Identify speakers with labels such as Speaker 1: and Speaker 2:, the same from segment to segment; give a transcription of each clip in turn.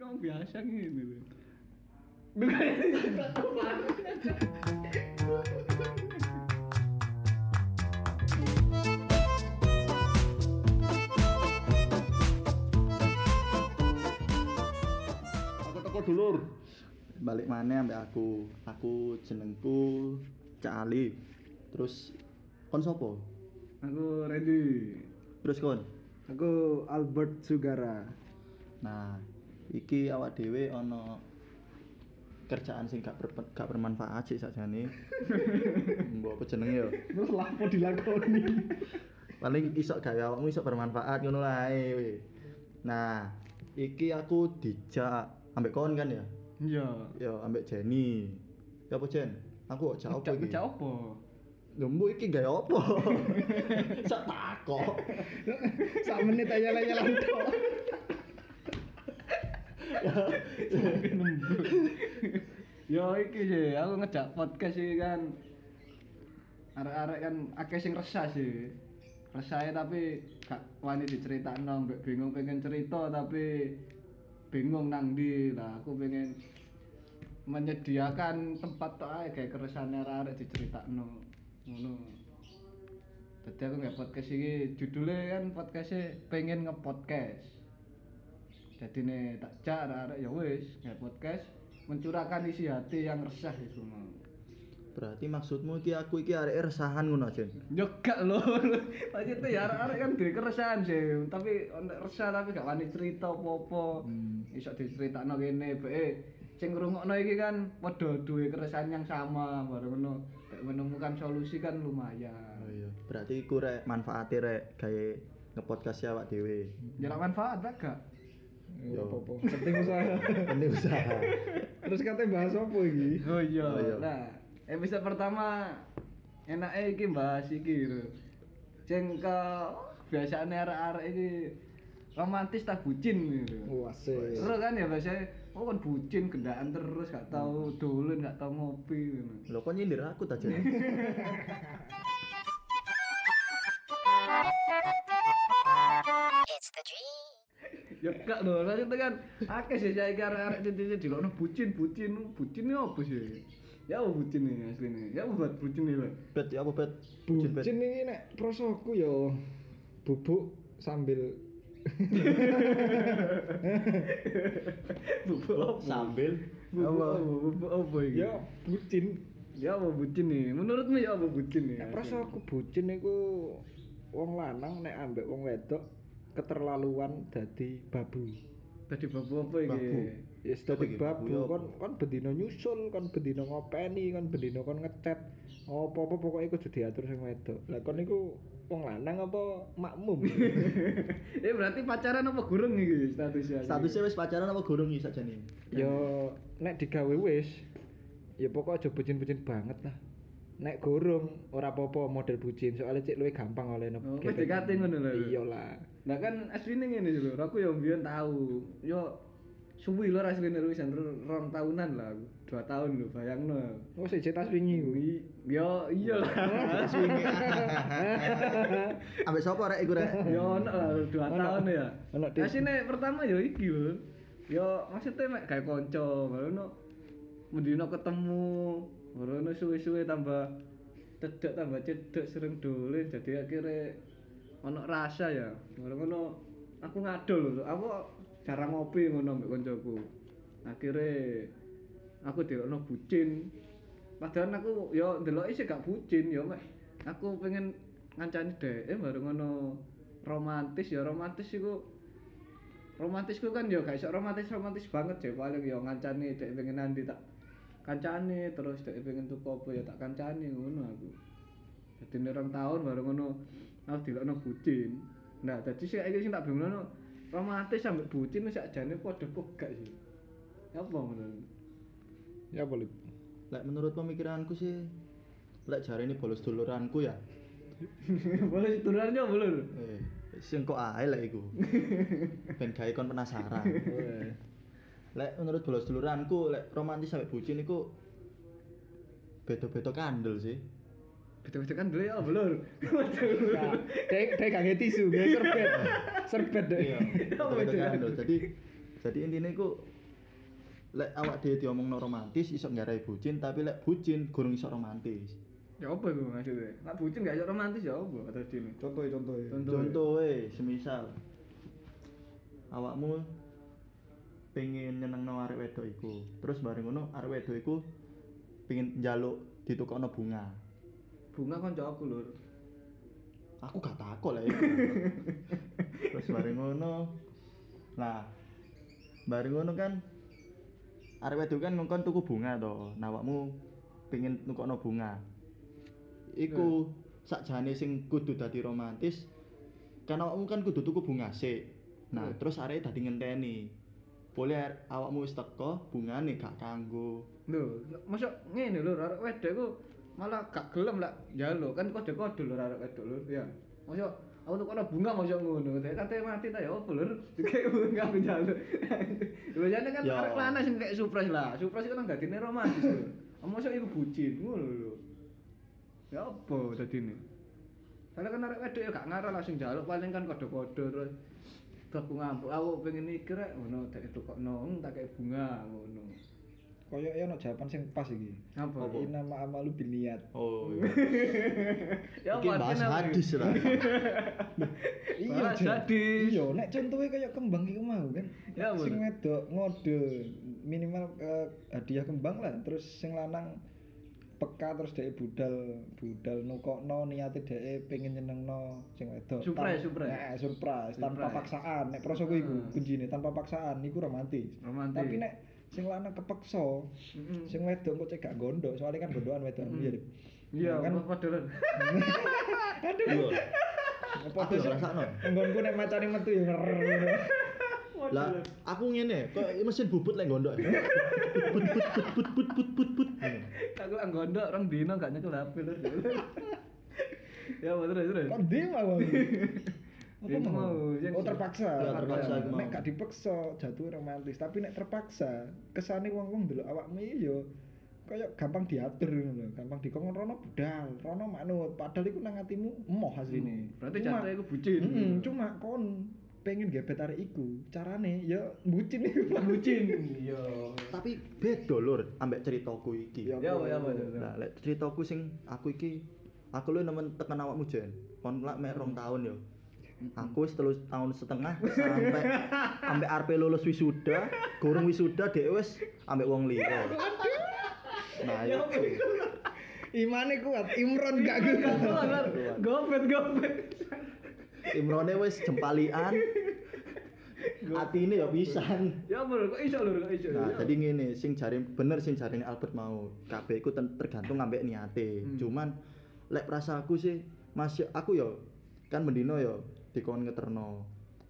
Speaker 1: Kamu biasa gini loh.
Speaker 2: Aku teko dulur. Balik mana ambek aku. Aku jenengku Cak Ali. Terus kon sopo?
Speaker 1: Aku ready.
Speaker 2: Terus kon.
Speaker 3: Aku Albert Sugara.
Speaker 2: Nah, iki awak dhewe ana kerjaan sing gak, ber- gak bermanfaat sih sakjane. Mbok apa jenenge yo?
Speaker 3: Terus lapo dilakoni?
Speaker 2: Paling iso gawe awakmu iso bermanfaat ngono lae. Nah, iki aku dijak ambek kon kan ya?
Speaker 1: Iya.
Speaker 2: Ya ambek Jenny. Ya apa Jen? Aku kok jawab iki.
Speaker 1: cak apa?
Speaker 2: Lho iki gawe apa? Sak takok.
Speaker 3: Sak menit aja lah nyelang tok.
Speaker 1: Yo iki sih, aku ngejak podcast sih kan. Arek-arek kan akeh sing resah sih. Resah tapi gak wani diceritakno, bingung pengen cerita tapi bingung nang ndi lah. Aku pengen menyediakan tempat tok ae kayak keresahan arek-arek diceritakno. Ngono. Jadi aku nggak podcast ini judulnya kan podcastnya pengen ngepodcast. Jadi nih tak cak arek ya wis nggak podcast mencurahkan isi hati yang resah itu mau.
Speaker 2: Berarti maksudmu iki aku iki arek resahan ngono Jen.
Speaker 1: Yo gak lho. Maksudnya ya arek-arek kan duwe keresahan sih, tapi resah tapi gak wani cerita apa-apa.
Speaker 2: Hmm.
Speaker 1: Iso diceritakno kene bae sing ngrungokno iki kan padha duwe keresahan yang sama, baru ngono Kayak menemukan solusi kan lumayan.
Speaker 2: Oh iya. Berarti iku rek manfaate rek gawe ngepodcast awak dhewe.
Speaker 1: Jarak manfaat gak?
Speaker 2: Yo.
Speaker 3: apa-apa. Penting usaha.
Speaker 2: Ini usaha.
Speaker 3: Terus katanya bahas apa iki?
Speaker 1: Oh iya.
Speaker 2: Oh iya.
Speaker 1: Nah, episode pertama enaknya iki bahas iki lho. Sing ke biasane arek-arek iki romantis tak bucin gitu.
Speaker 3: Wah, sih.
Speaker 1: Terus kan ya biasanya oh kan bucin gendaan terus gak tahu dolen gak tahu ngopi gitu.
Speaker 2: Lho kok nyindir aku ta Jen?
Speaker 1: Ya gak lho, maksudnya kan akeh sih saya kira arek titik di lono bucin bucin bucin ini apa sih? Ya apa bucin nih aslinya? Ya apa buat bucin nih, Pak?
Speaker 2: Bet ya apa bet?
Speaker 3: Bucin ini nek prosoku yo bubuk sambil
Speaker 1: Bubuk apa?
Speaker 2: Sambil
Speaker 1: Bubuk apa? Bubuk apa iki?
Speaker 3: ya bucin.
Speaker 1: Ya apa bucin nih? Menurutmu ya apa bucin nih?
Speaker 3: Nek prosoku bucin iku wong lanang nek ambek wong wedok keterlaluan dadi babu.
Speaker 1: Tadi babu apa iki?
Speaker 2: Babu.
Speaker 3: Ya
Speaker 2: Apa
Speaker 3: dadi babu
Speaker 2: babu
Speaker 3: kon kon bendino nyusul, kon bendino ngopeni, kon bendino kon ngecat. Apa-apa pokoke kudu diatur sing wedok. Lah kon niku wong lanang apa makmum?
Speaker 1: Eh berarti pacaran apa gurung iki statusnya?
Speaker 2: statusnya wis pacaran apa gorong iki sakjane?
Speaker 3: ya nek digawe wis ya pokok aja bucin-bucin banget lah nek gorong ora apa-apa model bucin soalnya cek luwih gampang oleh
Speaker 1: Oh, PDKT ngono lho.
Speaker 3: iya lah
Speaker 1: Nah kan aslinya ngene lho, aku yang biyen tahu. Yo suwi lho asline wisan rong tahunan lah aku. Dua tahun lho bayangno.
Speaker 3: oh sik cetas wingi kuwi
Speaker 1: Wi- Yo iya lah.
Speaker 2: Ambek sapa rek iku rek?
Speaker 1: Yo ono lah tahun ya. Asline pertama yo iki lho. Yo maksudnya mek gawe kanca, baru no mendino ketemu, baru no suwe-suwe tambah cedek tambah cedek sering dolen jadi akhirnya ono rasa ya. Ngono aku ngadol. Aku jarang ngopi ngono mbek kancaku. Akhirnya aku dilokno bucin. Padahal aku yo ndeloki sih gak bucin yo mek aku pengen ngancani dhek baru ngono romantis ya romantis iku romantis ku kan ya gak iso romantis romantis banget sih paling ya ngancani dhek pengen nanti tak kancane terus dhek pengen tuku apa ya tak kancani ngono aku jadi orang tahun baru ngono aku dilokno bucin nah jadi sih iki sing tak bingung ngono romantis sampai bucin wis sakjane padha kok gak sih apa ngono
Speaker 3: ya boleh
Speaker 2: Lek menurut pemikiranku sih lek jare ini bolos duluranku ya.
Speaker 1: boleh turunannya belum
Speaker 2: Eh, sing kok ae lek iku. Ben gawe kon penasaran. Lek menurut bolos duluranku lek romantis sampai bucin iku beda-beda kandel sih.
Speaker 1: Betul-betul kan dulu ya belum
Speaker 3: nah dek dek gak tisu gak serbet serbet deh
Speaker 2: Iya. Kandel. Jadi Jadi intinya iku lek awak dhewe diomongno romantis iso nggarai bucin, tapi lek bucin gurung iso romantis.
Speaker 1: Ya apa iku maksudnya? Nak bucin gak iso romantis ya apa kata dene?
Speaker 3: Contoh contoh.
Speaker 1: Contoh.
Speaker 2: Contohe, semisal awakmu pengen nyenengno arek wedok iku. Terus bareng ngono arek wedok iku pengen njaluk ditukokno bunga.
Speaker 1: Bunga kanca aku lur.
Speaker 2: Aku gak takut lah iku. Terus bareng ngono. Nah, bareng ngono kan arek wedok kan ngongkon tuku bunga to. Nah, awakmu pengen nukokno bunga. Iku sakjane sing kudu dadi romantis kan awakmu kan kudu tuku bunga sik. Nah,
Speaker 1: Hmm.
Speaker 2: terus arek dadi ngenteni. Boleh awakmu wis teko, bungane gak kanggo.
Speaker 1: Lho, masa ngene lur arek wedok malah gak gelem lah njaluk kan kode-kode lur arek wedok lur ya. Masa aku tuh kono bunga masa ngono, dek kate mati ta ya apa lur? Kayak bunga aku njaluk. Biasanya kan
Speaker 2: Ya.
Speaker 1: arek lanang sing kayak surprise lah. Surprise kan dadine romantis lho. Masa iku bucin ngono lho. Ya apa dadine? Soalnya kan arek wedok ya gak ngarah langsung njaluk paling kan kode-kode terus aku ngampuk, aku pengen mikir rek, ngono tak itu kok nong, tak kayak bunga, ngono.
Speaker 3: Koyo ya ono jawaban sing pas iki.
Speaker 1: Apa?
Speaker 3: Ini nama amalu biniat.
Speaker 2: Oh. iya.
Speaker 1: Ya
Speaker 2: Iki bahas hadis
Speaker 1: iki?
Speaker 2: lah.
Speaker 3: Jan.
Speaker 1: hadis.
Speaker 3: Iya, nek contohnya kayak kembang iku mau kan.
Speaker 1: Ya,
Speaker 3: sing wedok ngode minimal eh, hadiah kembang lah, terus sing lanang peka terus dhek budal budal nukokno niate dhek pengen nyenengno sing wedok.
Speaker 1: Surprise,
Speaker 3: Tan-
Speaker 1: surprise.
Speaker 3: Nah, surprise, tanpa
Speaker 1: Surprise.
Speaker 3: paksaan. Nek prosoku iku
Speaker 1: Hmm.
Speaker 3: kuncine tanpa paksaan niku romantis.
Speaker 1: Romantis.
Speaker 3: Tapi nek sing lanang kepeksa,
Speaker 1: Mm-mm.
Speaker 3: sing wedok kok cek gak gondok, soalnya kan gondokan wedok iya. Dik.
Speaker 1: Iya,
Speaker 3: Nah, kan
Speaker 1: apa dolan?
Speaker 2: Iya.
Speaker 3: apa
Speaker 2: Aku
Speaker 3: tuh
Speaker 2: rasakno.
Speaker 3: Nggonku nek macane metu ya.
Speaker 2: Lah, aku ngene, kok mesin bubut lek gondok. But but but but but but but.
Speaker 1: Aku lang gondok orang dino gak nyekel HP lur. Ya, apa, terus terus.
Speaker 3: Kok dia mau? Apa mau?
Speaker 1: mau, yang-
Speaker 3: Oh terpaksa.
Speaker 2: Ya, terpaksa.
Speaker 3: Nek gak dipaksa jatuh romantis, tapi nek terpaksa kesane wong-wong delok awakmu yo kaya gampang diatur ngono lho, gampang dikongkon rono budal, rono manut, padahal iku nang atimu emoh asline.
Speaker 1: Hmm, berarti
Speaker 3: Cuma-
Speaker 1: jatuhnya iku bucin.
Speaker 3: Cuma kon pengen gebet arek iku. Carane ya bucin iku.
Speaker 1: bucin. Iya.
Speaker 2: Tapi beda lur ambek ceritaku iki.
Speaker 3: Ya,
Speaker 1: Ya, apa, apa,
Speaker 2: Nah, lek ceritaku sing aku iki aku lu nemen tekan awakmu jen. Kon lak mek rong tahun yo. Aku telus tahun setengah sampai ambek arep lulus wisuda, gorong wisuda dhek wis ambek wong liya. Nah,
Speaker 1: Ya,
Speaker 2: itu.
Speaker 3: Imane kuat, Imron gak kuat.
Speaker 1: Gopet, gopet.
Speaker 2: Imrone wis jempalian. Atine ya pisan.
Speaker 1: Ya lur, kok iso lur, kok iso.
Speaker 2: Nah,
Speaker 1: Ya.
Speaker 2: jadi ngene, sing jare bener sing jarene Albert mau. Kabeh iku tergantung ambek niate.
Speaker 1: Hmm.
Speaker 2: Cuman lek perasaanku sih masih aku yo kan mendino yo dikon ngeterno.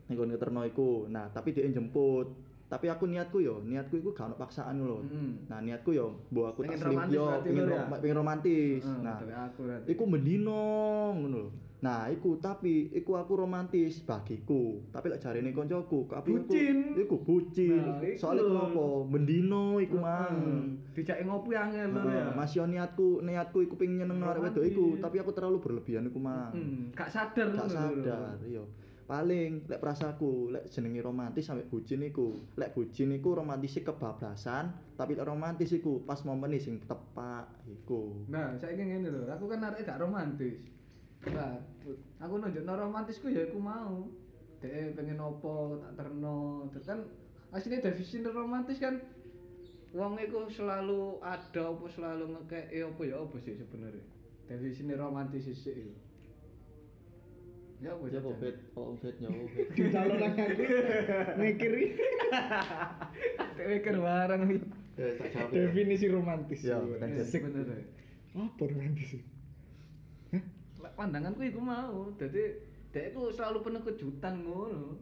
Speaker 2: Dikon ngeterno iku. Nah, tapi dia jemput. Tapi aku niatku yo, niatku iku gak ono paksaan lho.
Speaker 1: Hmm.
Speaker 2: Nah, niatku yo mbok aku
Speaker 1: Pengen
Speaker 2: tak selim
Speaker 1: romantis
Speaker 2: yo, pengen,
Speaker 1: lur,
Speaker 2: ro-
Speaker 1: ya?
Speaker 2: pengen romantis.
Speaker 1: Hmm,
Speaker 2: nah,
Speaker 1: aku
Speaker 2: iku mendino ngono lho. Nah, iku tapi iku aku romantis bagiku. Tapi lek jarene koncoku, iku-
Speaker 1: Bucin.
Speaker 2: Iku bucin.
Speaker 1: Nah, lho.
Speaker 2: kenapa? Mendino iku mang.
Speaker 1: Dijake ngopi angel lur ya.
Speaker 2: Mas yo niatku, niatku iku pengen nyeneng arek wedok iku, tapi aku terlalu berlebihan iku mang.
Speaker 1: Hmm, gak sadar
Speaker 2: Gak sadar, iya. Paling lek perasaku, lek jenenge romantis sampe bucin iku. Lek bucin iku romantis kebablasan, tapi lek romantis iku pas momen sing tepak iku.
Speaker 1: Nah, saya ingin ngene lho, aku kan arek gak romantis. Nah, aku nunjukno romantisku ya aku mau. Dek pengen opo tak terno. Terus kan aslinya definisi romantis kan wong iku selalu ada apa selalu ngekek apa ya apa sih sebenarnya. Definisi romantis sih itu. Ya apa
Speaker 2: Ya
Speaker 1: Jan?
Speaker 2: kok bet, oh bet nyawa bet.
Speaker 3: Calon aku mikir
Speaker 1: mikir bareng.
Speaker 2: Ya jawab.
Speaker 3: definisi romantis.
Speaker 2: Ya,
Speaker 3: Iya.
Speaker 2: bener.
Speaker 1: Asik bener. ya.
Speaker 3: Apa romantis?
Speaker 1: Pandanganku iku mau. Dadi dek iku selalu penuh kejutan ngono.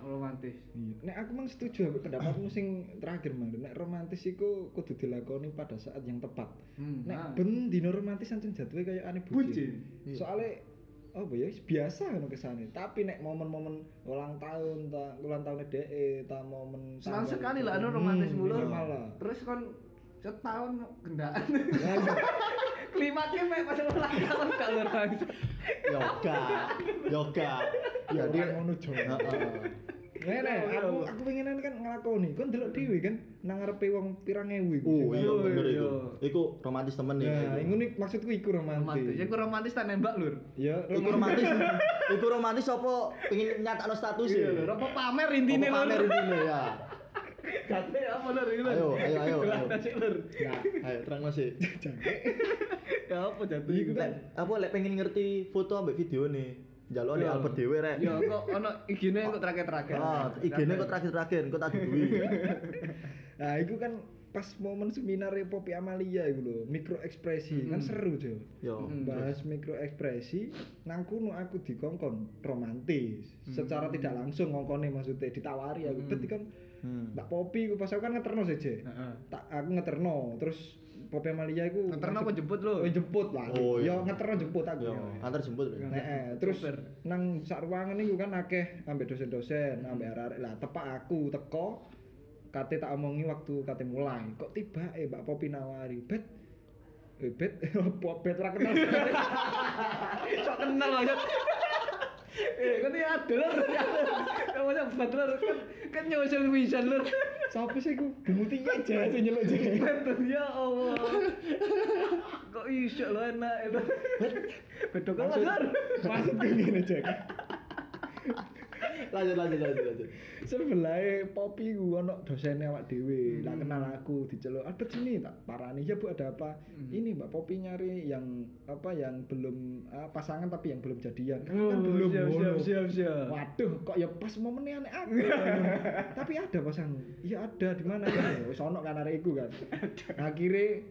Speaker 1: Romantis.
Speaker 3: Iya. Nek aku mang setuju aku pendapatmu sing terakhir mang. Nek romantis iku kudu dilakoni pada saat yang tepat.
Speaker 1: Hmm,
Speaker 3: Nek
Speaker 1: nah.
Speaker 3: ben dino romantis ancen jatuhe kaya ane
Speaker 1: Bucin.
Speaker 3: bucin.
Speaker 2: Iya.
Speaker 3: Soale apa ya biasa ngono kesane. Tapi nek momen-momen ulang tahun ta ulang tahun dhek ta momen tanggal-
Speaker 1: sekali lah anu romantis
Speaker 3: Hmm,
Speaker 1: mulu.
Speaker 3: lah.
Speaker 1: Terus kon setahun gendaan.
Speaker 3: Ya, iya.
Speaker 1: Klimaknya mek pas ulang tahun gak lur.
Speaker 2: Yoga, yoga.
Speaker 3: Ya ora ngono Jo. Ngene,
Speaker 1: yo.
Speaker 3: aku aku pengenan kan nglakoni. Kon delok dhewe kan nang ngarepe wong pirang ewu iku.
Speaker 2: Oh iya
Speaker 1: Yo,
Speaker 2: bener iku. Iku romantis temen nih.
Speaker 3: Nah, iku maksudku iku
Speaker 1: romantis.
Speaker 3: romantis.
Speaker 1: Ya ku romantis tak nembak lur.
Speaker 3: Ya,
Speaker 2: Iku romantis. Iku romantis apa pengen nyatakno status
Speaker 1: Iya
Speaker 2: ya?
Speaker 1: apa pamer intine lur.
Speaker 2: pamer intine ya.
Speaker 1: Jate apa lur iki lur?
Speaker 2: Ayo, ayo, ayo.
Speaker 1: Jelas lur.
Speaker 2: Nah, ayo terang masih.
Speaker 1: Ya apa jate
Speaker 3: Iku kan
Speaker 2: Apa lek pengen ngerti foto ambek video nih. Jaluk di
Speaker 1: Yo.
Speaker 2: Albert dhewe rek.
Speaker 1: Ya kok ono igine kok terakhir-terakhir.
Speaker 2: Ah, IG-ne kok terakhir-terakhir, kok tak duwi.
Speaker 3: Nah, itu kan pas momen seminar Popi Amalia itu loh, mikro ekspresi kan
Speaker 1: Mm.
Speaker 3: seru jo.
Speaker 2: Yo.
Speaker 1: Mm.
Speaker 3: Bahas mikro ekspresi, nang kuno aku dikongkon romantis. Secara tidak langsung ngongkone maksudnya ditawari aku. Berarti kan
Speaker 2: Hmm.
Speaker 3: Mbak Popi aku pas aku kan ngeterno saja.
Speaker 1: Heeh.
Speaker 3: Tak aku ngeterno, terus Popi Amalia aku
Speaker 1: Ngeterno apa jemput lho?
Speaker 3: Oh, jemput lah.
Speaker 2: Oh,
Speaker 3: Yo
Speaker 2: iya.
Speaker 3: ngeterno jemput aku.
Speaker 2: Yo, antar jemput.
Speaker 3: Nah, eh, terus
Speaker 1: Super.
Speaker 3: nang sak ruangan niku kan akeh ambek dosen-dosen, ambek arek-arek lah tepak aku teko kate tak omongi waktu kate mulai. Kok tiba eh Mbak Popi nawari, "Bet Eh, bet, Pop bet ora kenal.
Speaker 1: Sok kenal aja. Eh, kan ya ada lur. Ya macam bet lur kan kan nyusul wisan lur.
Speaker 3: Sopo sih ku? Bumuti aja sing nyeluk jek.
Speaker 1: Bet ya Allah. Kok iso lho enak itu. Bedok kan lur.
Speaker 3: Maksud ngene jek.
Speaker 2: Lanjut lanjut lanjut lanjut.
Speaker 3: Sebelah Popi ku ono dosene awak dhewe. Lah kenal aku diceluk, "Albert sini tak parani ya Bu ada apa?" Ini Mbak Popi nyari yang apa yang belum ah, pasangan tapi yang belum jadian. Kan, kan belum
Speaker 1: Oh, siap, siap, siap, siap.
Speaker 3: Waduh, kok ya pas momennya aneh aku. Tapi ada pasangan. Iya ada di mana ya? Wis ono kan arek iku kan. Akhirnya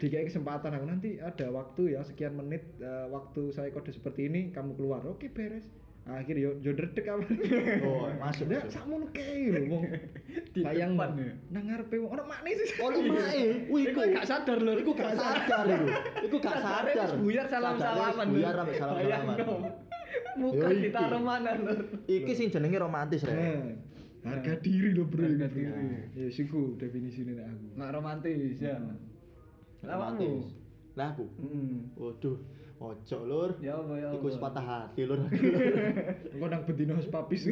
Speaker 3: dikai kesempatan aku nanti ada waktu ya sekian menit eh, waktu saya kode seperti ini kamu keluar. Oke beres. Akhirnya yo yo dredeg apa.
Speaker 2: Oh, masuk.
Speaker 3: Ya sakmono kae lho wong. Bayang
Speaker 1: ya.
Speaker 3: nang ngarepe wong ono makne sih.
Speaker 2: Oh, lu mae. Wih,
Speaker 1: Iku gak sadar lur.
Speaker 2: Iku gak sadar iku. Iku gak sadar.
Speaker 1: buyar salam-salaman.
Speaker 2: Buyar sampe salam-salaman.
Speaker 1: Muka ditaruh mana lur?
Speaker 2: Iki sing jenenge romantis rek.
Speaker 3: Nah, harga diri lho bro.
Speaker 1: Harga diri.
Speaker 3: Ya siku definisine nek aku.
Speaker 1: Nggak romantis ya.
Speaker 2: Romantis. Lah aku.
Speaker 1: Mm.
Speaker 2: Waduh, ojo lur.
Speaker 1: Ya apa ya.
Speaker 2: Iku patah hati lur.
Speaker 3: Engko nang bedino harus papis.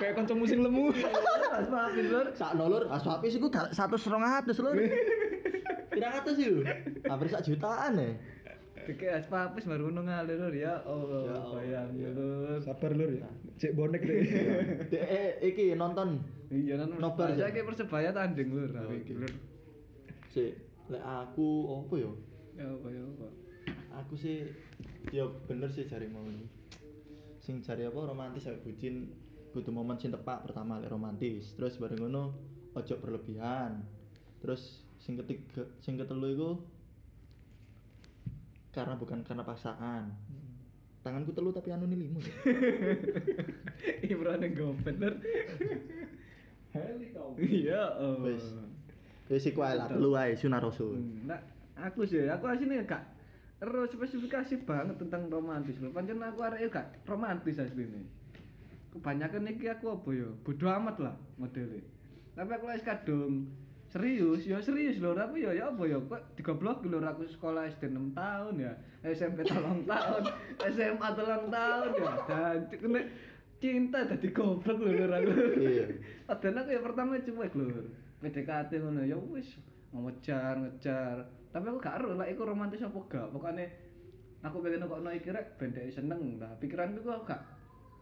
Speaker 3: Kayak kanca musing lemu.
Speaker 1: Mas maafin lur.
Speaker 2: Sak lur, aswapis iku gak 100 200 lur. Pirang atus iku? Hampir sak jutaan ya.
Speaker 1: Dike as papis baru ngono ngalir lur ya. Allah,
Speaker 2: Ya
Speaker 1: bayang
Speaker 2: ya
Speaker 1: lur.
Speaker 3: Sabar lur ya. Cek bonek deh.
Speaker 2: Dek eh, iki nonton
Speaker 1: Iya kan
Speaker 2: Nobar,
Speaker 1: saya
Speaker 2: ya?
Speaker 1: kayak persebaya tanding lur.
Speaker 2: Oh,
Speaker 1: lur.
Speaker 2: sih lek aku opo yo?
Speaker 1: Ya apa ya apa.
Speaker 2: Aku sih yo bener sih cari mau ini. Sing cari apa romantis sampe bucin butuh momen sing tepat pertama lek romantis. Terus bareng ngono ojo berlebihan. Terus sing ketiga sing ketelu iku karena bukan karena paksaan. Tanganku telu tapi anu ini limo.
Speaker 1: Imran yang.
Speaker 3: Heli kau.
Speaker 1: Iya. oh.
Speaker 2: Wis. Wis iku ae lah, telu ae sunah rasul.
Speaker 1: Hmm, Nah, aku sih, aku aslinya gak terus spesifikasi banget tentang romantis lho. Pancen aku arek gak romantis aslinya. Kebanyakan iki aku apa ya? Bodo amat lah modelnya. Tapi aku wis kadung serius, ya serius lho, tapi ya ya apa ya kok digoblok lho aku sekolah SD 6 tahun ya, SMP 3 tahun, SMA 3 tahun ya. Dan kena cinta dadi goblok lho aku.
Speaker 2: Iya.
Speaker 1: Padahal aku ya pertama cuek lho. PDKT ngono ya wis ngejar ngejar. Tapi aku gak ero lah iku romantis apa gak. Pokoknya aku pengen nukokno iki rek seneng. Lah pikiranku kok gak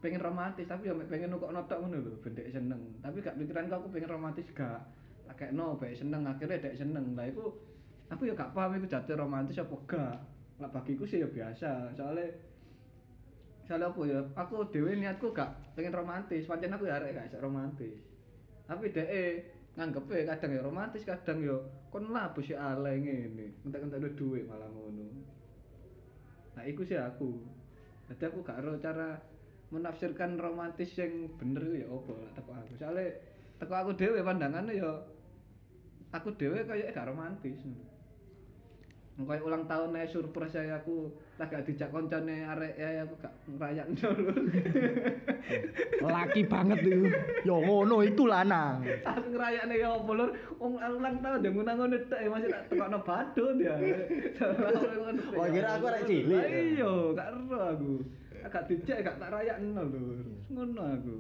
Speaker 1: pengen romantis tapi ya pengen nukokno tok ngono lho seneng. Tapi gak pikiranku aku pengen romantis gak. Lah no bae seneng akhirnya dhek seneng. Lah iku aku ya gak paham iku jatuh romantis apa gak. Lah bagiku sih ya biasa. Soalnya Soalnya apa ya, aku dewe niatku gak pengen romantis, pancen aku ya arek gak romantis. Tapi dhek nganggep kadang ya romantis, kadang ya kon labu si ale ngene, entek-entek duit malah ngono. Nah, iku sih aku. Jadi aku gak cara menafsirkan romantis yang bener ya apa lah teko aku. Soalnya teko aku dhewe pandangannya ya aku dhewe kayak gak romantis. Kayak ulang tahun ae surprise saya aku tak gak dijak koncone arek ya aku gak ngrayakno lho.
Speaker 3: Laki banget tuh.
Speaker 2: Yo ngono iku lanang.
Speaker 1: Aku ngrayakne ya apa lur, wong ulang tahun ya ngono-ngono tok ya masih tak tekokno badut ya.
Speaker 2: Wah, kira aku arek cilik.
Speaker 1: Iya, gak ero aku. Gak dijak gak tak rayakno lur. Ngono aku.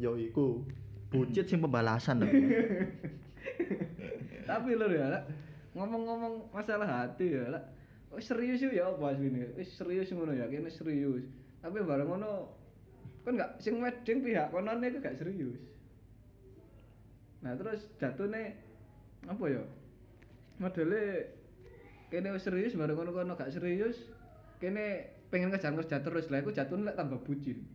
Speaker 2: Yo iku bucit sing pembalasan.
Speaker 1: Tapi lho ya, ngomong-ngomong masalah hati ya, Lek, wis serius yuk ya apa asline? Wis serius ngono ya, kene serius. Tapi bareng ngono kan gak sing wedding pihak konone iku gak serius. Nah, terus jatuhnya apa ya? Modele kene serius bareng ngono kono gak serius, kene pengen kerja-kerja terus lah iku jatuhnya lek tambah bucin.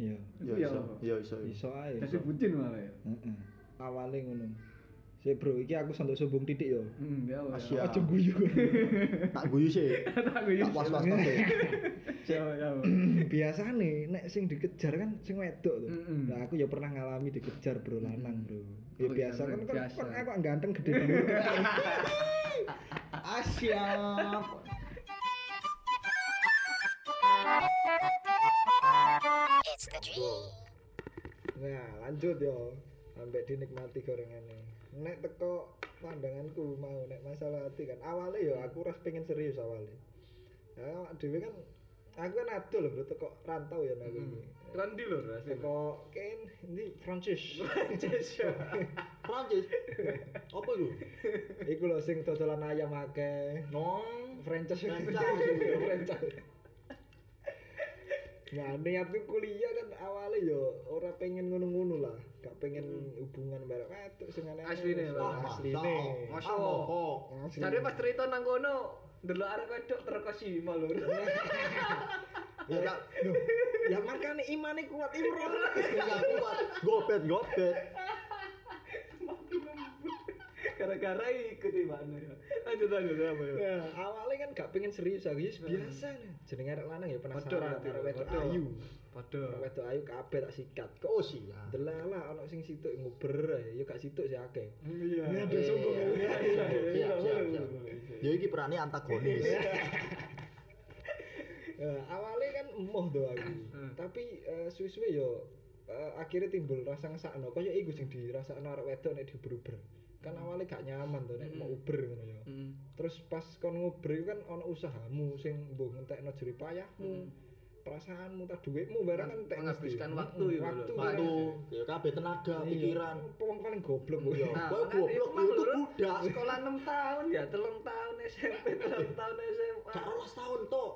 Speaker 3: Iya.
Speaker 2: Yo
Speaker 1: Iku ya
Speaker 2: iso, iso.
Speaker 3: Iso ae. Iso.
Speaker 1: bucin malah ya.
Speaker 3: Heeh. Awale ngono. Si bro, iki aku santuk sombong titik yo.
Speaker 1: Hmm, ya.
Speaker 2: Asyik.
Speaker 1: ya.
Speaker 3: Aja guyu.
Speaker 2: Tak guyu sih.
Speaker 1: Tak guyu.
Speaker 2: Tak was-was sih.
Speaker 1: Ya, ya.
Speaker 3: Biasane nek sing dikejar kan sing wedok tuh.
Speaker 1: Mm-mm.
Speaker 3: Nah, aku ya pernah ngalami dikejar bro lanang, Bro. Ya biasa kan kan, aku ganteng gede dulu.
Speaker 2: Asyap.
Speaker 4: It's the dream.
Speaker 3: Nah, lanjut yo. Sampai dinikmati gorengane. Nek teko pandanganku mau nek masalah hati kan awalnya yo aku ras pengen serius awalnya. Ya dhewe kan aku kan adol lho bro teko rantau ya aku iki.
Speaker 1: Kan di lho rasanya.
Speaker 3: Teko ken ini. Prancis
Speaker 1: ya.
Speaker 2: Prancis. Apa itu?
Speaker 3: Iku lho sing dodolan ayam akeh.
Speaker 2: Nong.
Speaker 3: Franchise
Speaker 2: Franchise.
Speaker 3: Franchise. Nah, niatku kuliah kan awalnya yo ora pengen ngono-ngono lah, gak pengen hubungan bareng wedok sing aneh.
Speaker 1: Asline, Bang.
Speaker 2: Ah,
Speaker 3: asline.
Speaker 2: tak.
Speaker 1: Masa
Speaker 2: Ah, mokok.
Speaker 3: Asline.
Speaker 1: Cari pas cerita nang kono, delok arek wedok terkesima lho.
Speaker 2: Ya gak
Speaker 3: Loh, ya makanya imane kuat imron.
Speaker 2: gak kuat. Gopet, gopet.
Speaker 1: Gara-gara ikut di mana ya. Lanjut lanjut apa ya?
Speaker 3: Nah, awalnya kan gak pengen serius aku, ya biasa nih. Jenenge arek lanang ya penasaran arek wedok ayu. Arek wedok ayu kabeh tak sikat. Kok
Speaker 2: Oh siap.
Speaker 3: Delala ono sing situk nguber ya gak situk sih akeh.
Speaker 1: Iya.
Speaker 3: Ini ada sombong ya.
Speaker 1: Iya, iya, iya,
Speaker 2: Siap,
Speaker 1: iya,
Speaker 2: siap, siap. Yo iki perane antagonis.
Speaker 3: Nah, awalnya kan emoh tuh aku.
Speaker 1: Hmm.
Speaker 3: Tapi eh, suwe-suwe yo eh, akhirnya timbul rasa ngesakno. Kaya iku sing dirasakno arek wedok nek diuber-uber. Kan awalnya gak nyaman tuh nek
Speaker 1: Hmm.
Speaker 3: mau uber ngono ya. Terus pas kon nguber kan ono usahamu sing mbok ngentekno jerih payahmu. Perasaanmu ta duitmu barang kan entek
Speaker 1: Menghabiskan waktu ya,
Speaker 3: waktu
Speaker 1: lho.
Speaker 2: Waktu, ya kabeh tenaga,
Speaker 3: Iya.
Speaker 2: pikiran.
Speaker 3: Wong paling goblok
Speaker 2: Iya.
Speaker 3: kuwi.
Speaker 1: Nah,
Speaker 2: goblok,
Speaker 1: itu
Speaker 2: budak.
Speaker 1: Sekolah 6 tahun ya, telung tahun SMP, telung tahun SMA.
Speaker 2: Gak rolas tahun tok.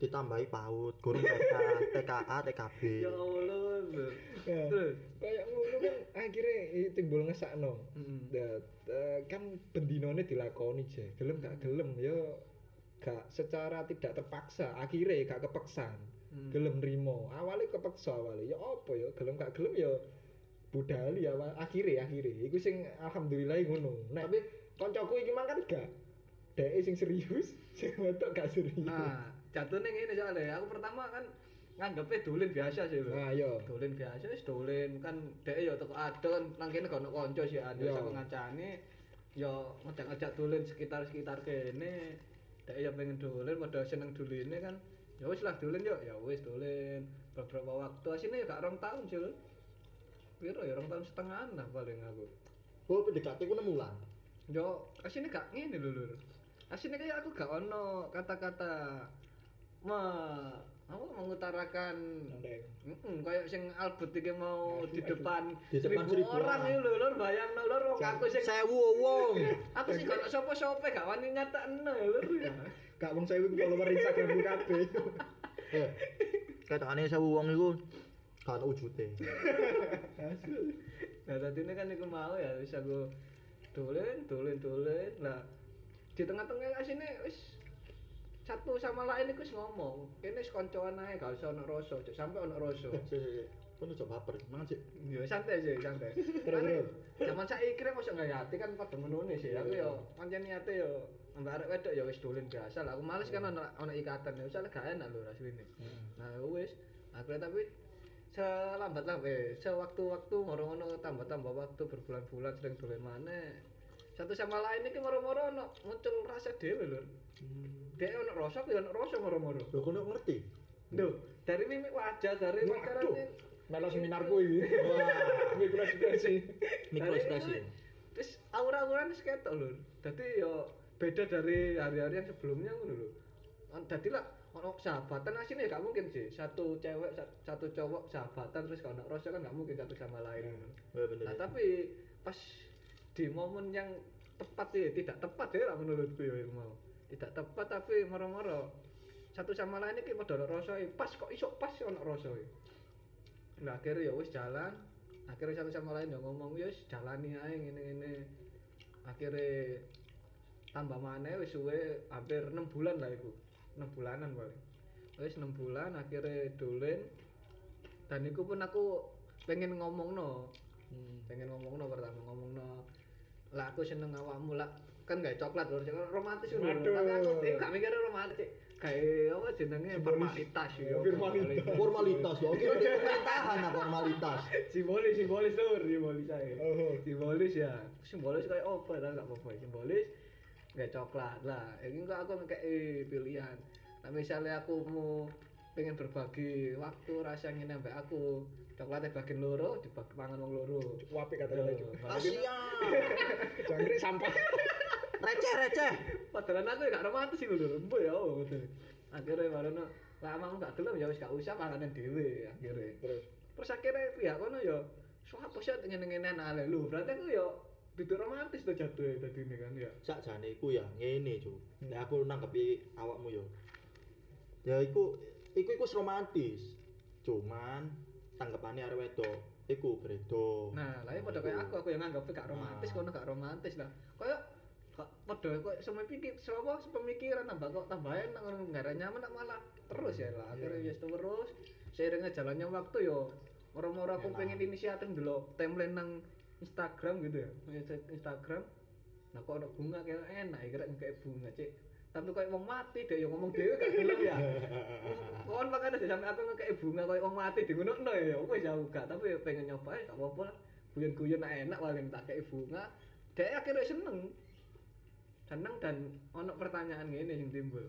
Speaker 2: Ditambahi PAUD, guru TK, TKA, TKB.
Speaker 1: Ya Allah. lho.
Speaker 3: Nah,
Speaker 1: Terus.
Speaker 3: kayak ngono kan akhirnya timbul ngesakno.
Speaker 1: Mm.
Speaker 3: Nah, eh, kan bendinone dilakoni je. Gelem gak gelem ya gak secara tidak terpaksa. Akhirnya gak kepeksan.
Speaker 1: Hmm.
Speaker 3: Gelem nrimo. Awalnya kepeksa awalnya. Ya apa ya gelem gak gelem ya budali ya akhirnya akhirnya iku sing alhamdulillah ngono. Nek
Speaker 2: Tapi
Speaker 3: koncoku iki mang kan gak dhek sing serius, sing wedok gak serius.
Speaker 1: Nah, jatuhnya ngene soalnya. Aku pertama kan nganggepnya dolen biasa sih lho.
Speaker 3: Nah, yo.
Speaker 1: Dolen biasa wis dolen kan dhek ya teko ado kan nang kene gak ono kanca sih ada
Speaker 3: Iya.
Speaker 1: sama ngacane ya ngajak-ngajak dolen sekitar-sekitar kene. Dhek ya pengen dolen padha seneng dolene kan. Ya wis lah dolen yo, ya wis dolen. Beberapa waktu asine ya gak rong tahun sih lho. Piro ya rong tahun setengah lah paling aku.
Speaker 2: oh PDKT ku 6 bulan.
Speaker 1: Yo, asine gak ngene lho lur. Asine kayak aku gak ono kata-kata me apa mengutarakan
Speaker 3: Nandeng.
Speaker 1: Mm kayak sing Albert iki mau di depan
Speaker 2: Di depan
Speaker 1: seribu orang iki lho lur bayangno lur wong aku sing
Speaker 2: Sewu wong.
Speaker 1: aku sing gak sapa-sapa gak wani nyatakno ya lur ya.
Speaker 3: Gak wong sewu follower Instagram kabeh.
Speaker 2: Eh. Ketokane sewu wong iku gak ono wujute.
Speaker 1: Nah, tadi ini kan iku mau ya wis aku dolen, dolen, dolen. Lah di tengah-tengah asine wis satu sama lain iku ngomong. Kene wis kancoan ae gak usah ono rasa, sampe ono rasa.
Speaker 2: Kon ojo baper, mangan sih.
Speaker 1: Ya santai sih, santai.
Speaker 3: Terus.
Speaker 1: Zaman saiki rek mosok gak hati kan padha menune sih. Aku yo pancen niate yo ambek arek wedok ya wis dolen biasa lah. Aku males kan ono ono ikatan ya usah gak enak lho asline. Nah wis akhirnya tapi selambat lah eh sewaktu-waktu ngono-ngono tambah-tambah waktu berbulan-bulan sering dolen maneh. Satu sama lain iki moro-moro ono muncul rasa dhewe lho. Dek ono rasa aku ya ono rasa moro-moro.
Speaker 2: Lho kon ngerti.
Speaker 1: Duh, dari mimik wajah, dari pacaran
Speaker 3: Melo seminarku iki. Wah, mikroekspresi.
Speaker 2: Mikroekspresi.
Speaker 1: Terus aura-aura ini ketok lho. Dadi yo beda dari hari-hari yang sebelumnya ngono lho. Dadi lah ono sahabatan aslinya gak mungkin sih satu cewek sa- satu cowok sahabatan terus kalau rasa kan gak mungkin satu sama lain
Speaker 2: Ya, bener.
Speaker 1: nah tapi pas di momen yang tepat ya tidak tepat ya lah menurutku ya mau tidak tepat tapi moro-moro satu sama lain ini pada ono rasa pas kok iso pas ono rasa nah akhirnya ya wis jalan. Akhirnya satu sama lain ya ngomong ya jalani aja ngene-ngene. Akhirnya tambah mana wis suwe hampir enam bulan lah iku. Enam bulanan paling. Wis enam bulan akhirnya dolen. Dan iku pun aku pengen ngomong no pengen ngomong no pertama ngomong no lah aku seneng awakmu. Lah kan gak coklat lho romantis lho tapi aku eh, gak mikir romantis. Kayak apa jenenge? Formalitas ya
Speaker 3: Formalitas.
Speaker 2: formalitas kira di pemerintahan apa formalitas.
Speaker 1: Simbolis simbolis tuh simbolis saya
Speaker 3: Oh.
Speaker 1: simbolis ya. Simbolis kayak apa tapi gak apa-apa. Simbolis gak coklat lah. Ini kok aku kayak pilihan. Nah misalnya aku mau pengen berbagi waktu rasa ngene ambek aku. Coklatnya bagian loro dibagi pangan wong loro.
Speaker 3: Wapik kata itu.
Speaker 2: kasian
Speaker 3: Jangkrik sampah.
Speaker 2: receh receh.
Speaker 1: Padahal aku ya gak romantis iku lho embo ya oh, gitu. Akhirnya baru lama gak gelem ya wis gak usah panganan dhewe akhirnya.
Speaker 3: Terus?
Speaker 1: Terus akhirnya pihak kono ya suapa sih ngene ngene ale lu berarti aku ya duduk romantis tuh jatuh tadi ini kan ya.
Speaker 2: Sakjane iku ya ngene cu nek aku nanggepi awakmu yo ya iku iku iku romantis. Cuman tanggapannya arek wedok iku beda.
Speaker 1: Nah lah pada kayak aku aku yang nganggap gak romantis
Speaker 2: Nah.
Speaker 1: kono gak romantis lah. Kayak kok pada kok semua pikir semua pemikiran tambah kok tambahin nang ada nyaman nak malah terus ya lah akhirnya ya terus. Seiringnya jalannya waktu yo orang-orang aku
Speaker 2: Enak.
Speaker 1: pengen inisiatif dulu timeline nang Instagram gitu ya. Insta- Instagram. Nah kok ada bunga kayak enak ya kira kayak bunga cek tapi kayak wong mati deh yang ngomong dewe gak gelem ya. Kon makanya sih sampai aku kayak bunga kayak wong mati di ngono ya wes jauh gak tapi ya pengen nyoba ya gak apa-apa lah. Guyon-guyon nak enak paling tak kayak bunga. Dia akhirnya seneng. Seneng dan ono pertanyaan gini yang timbul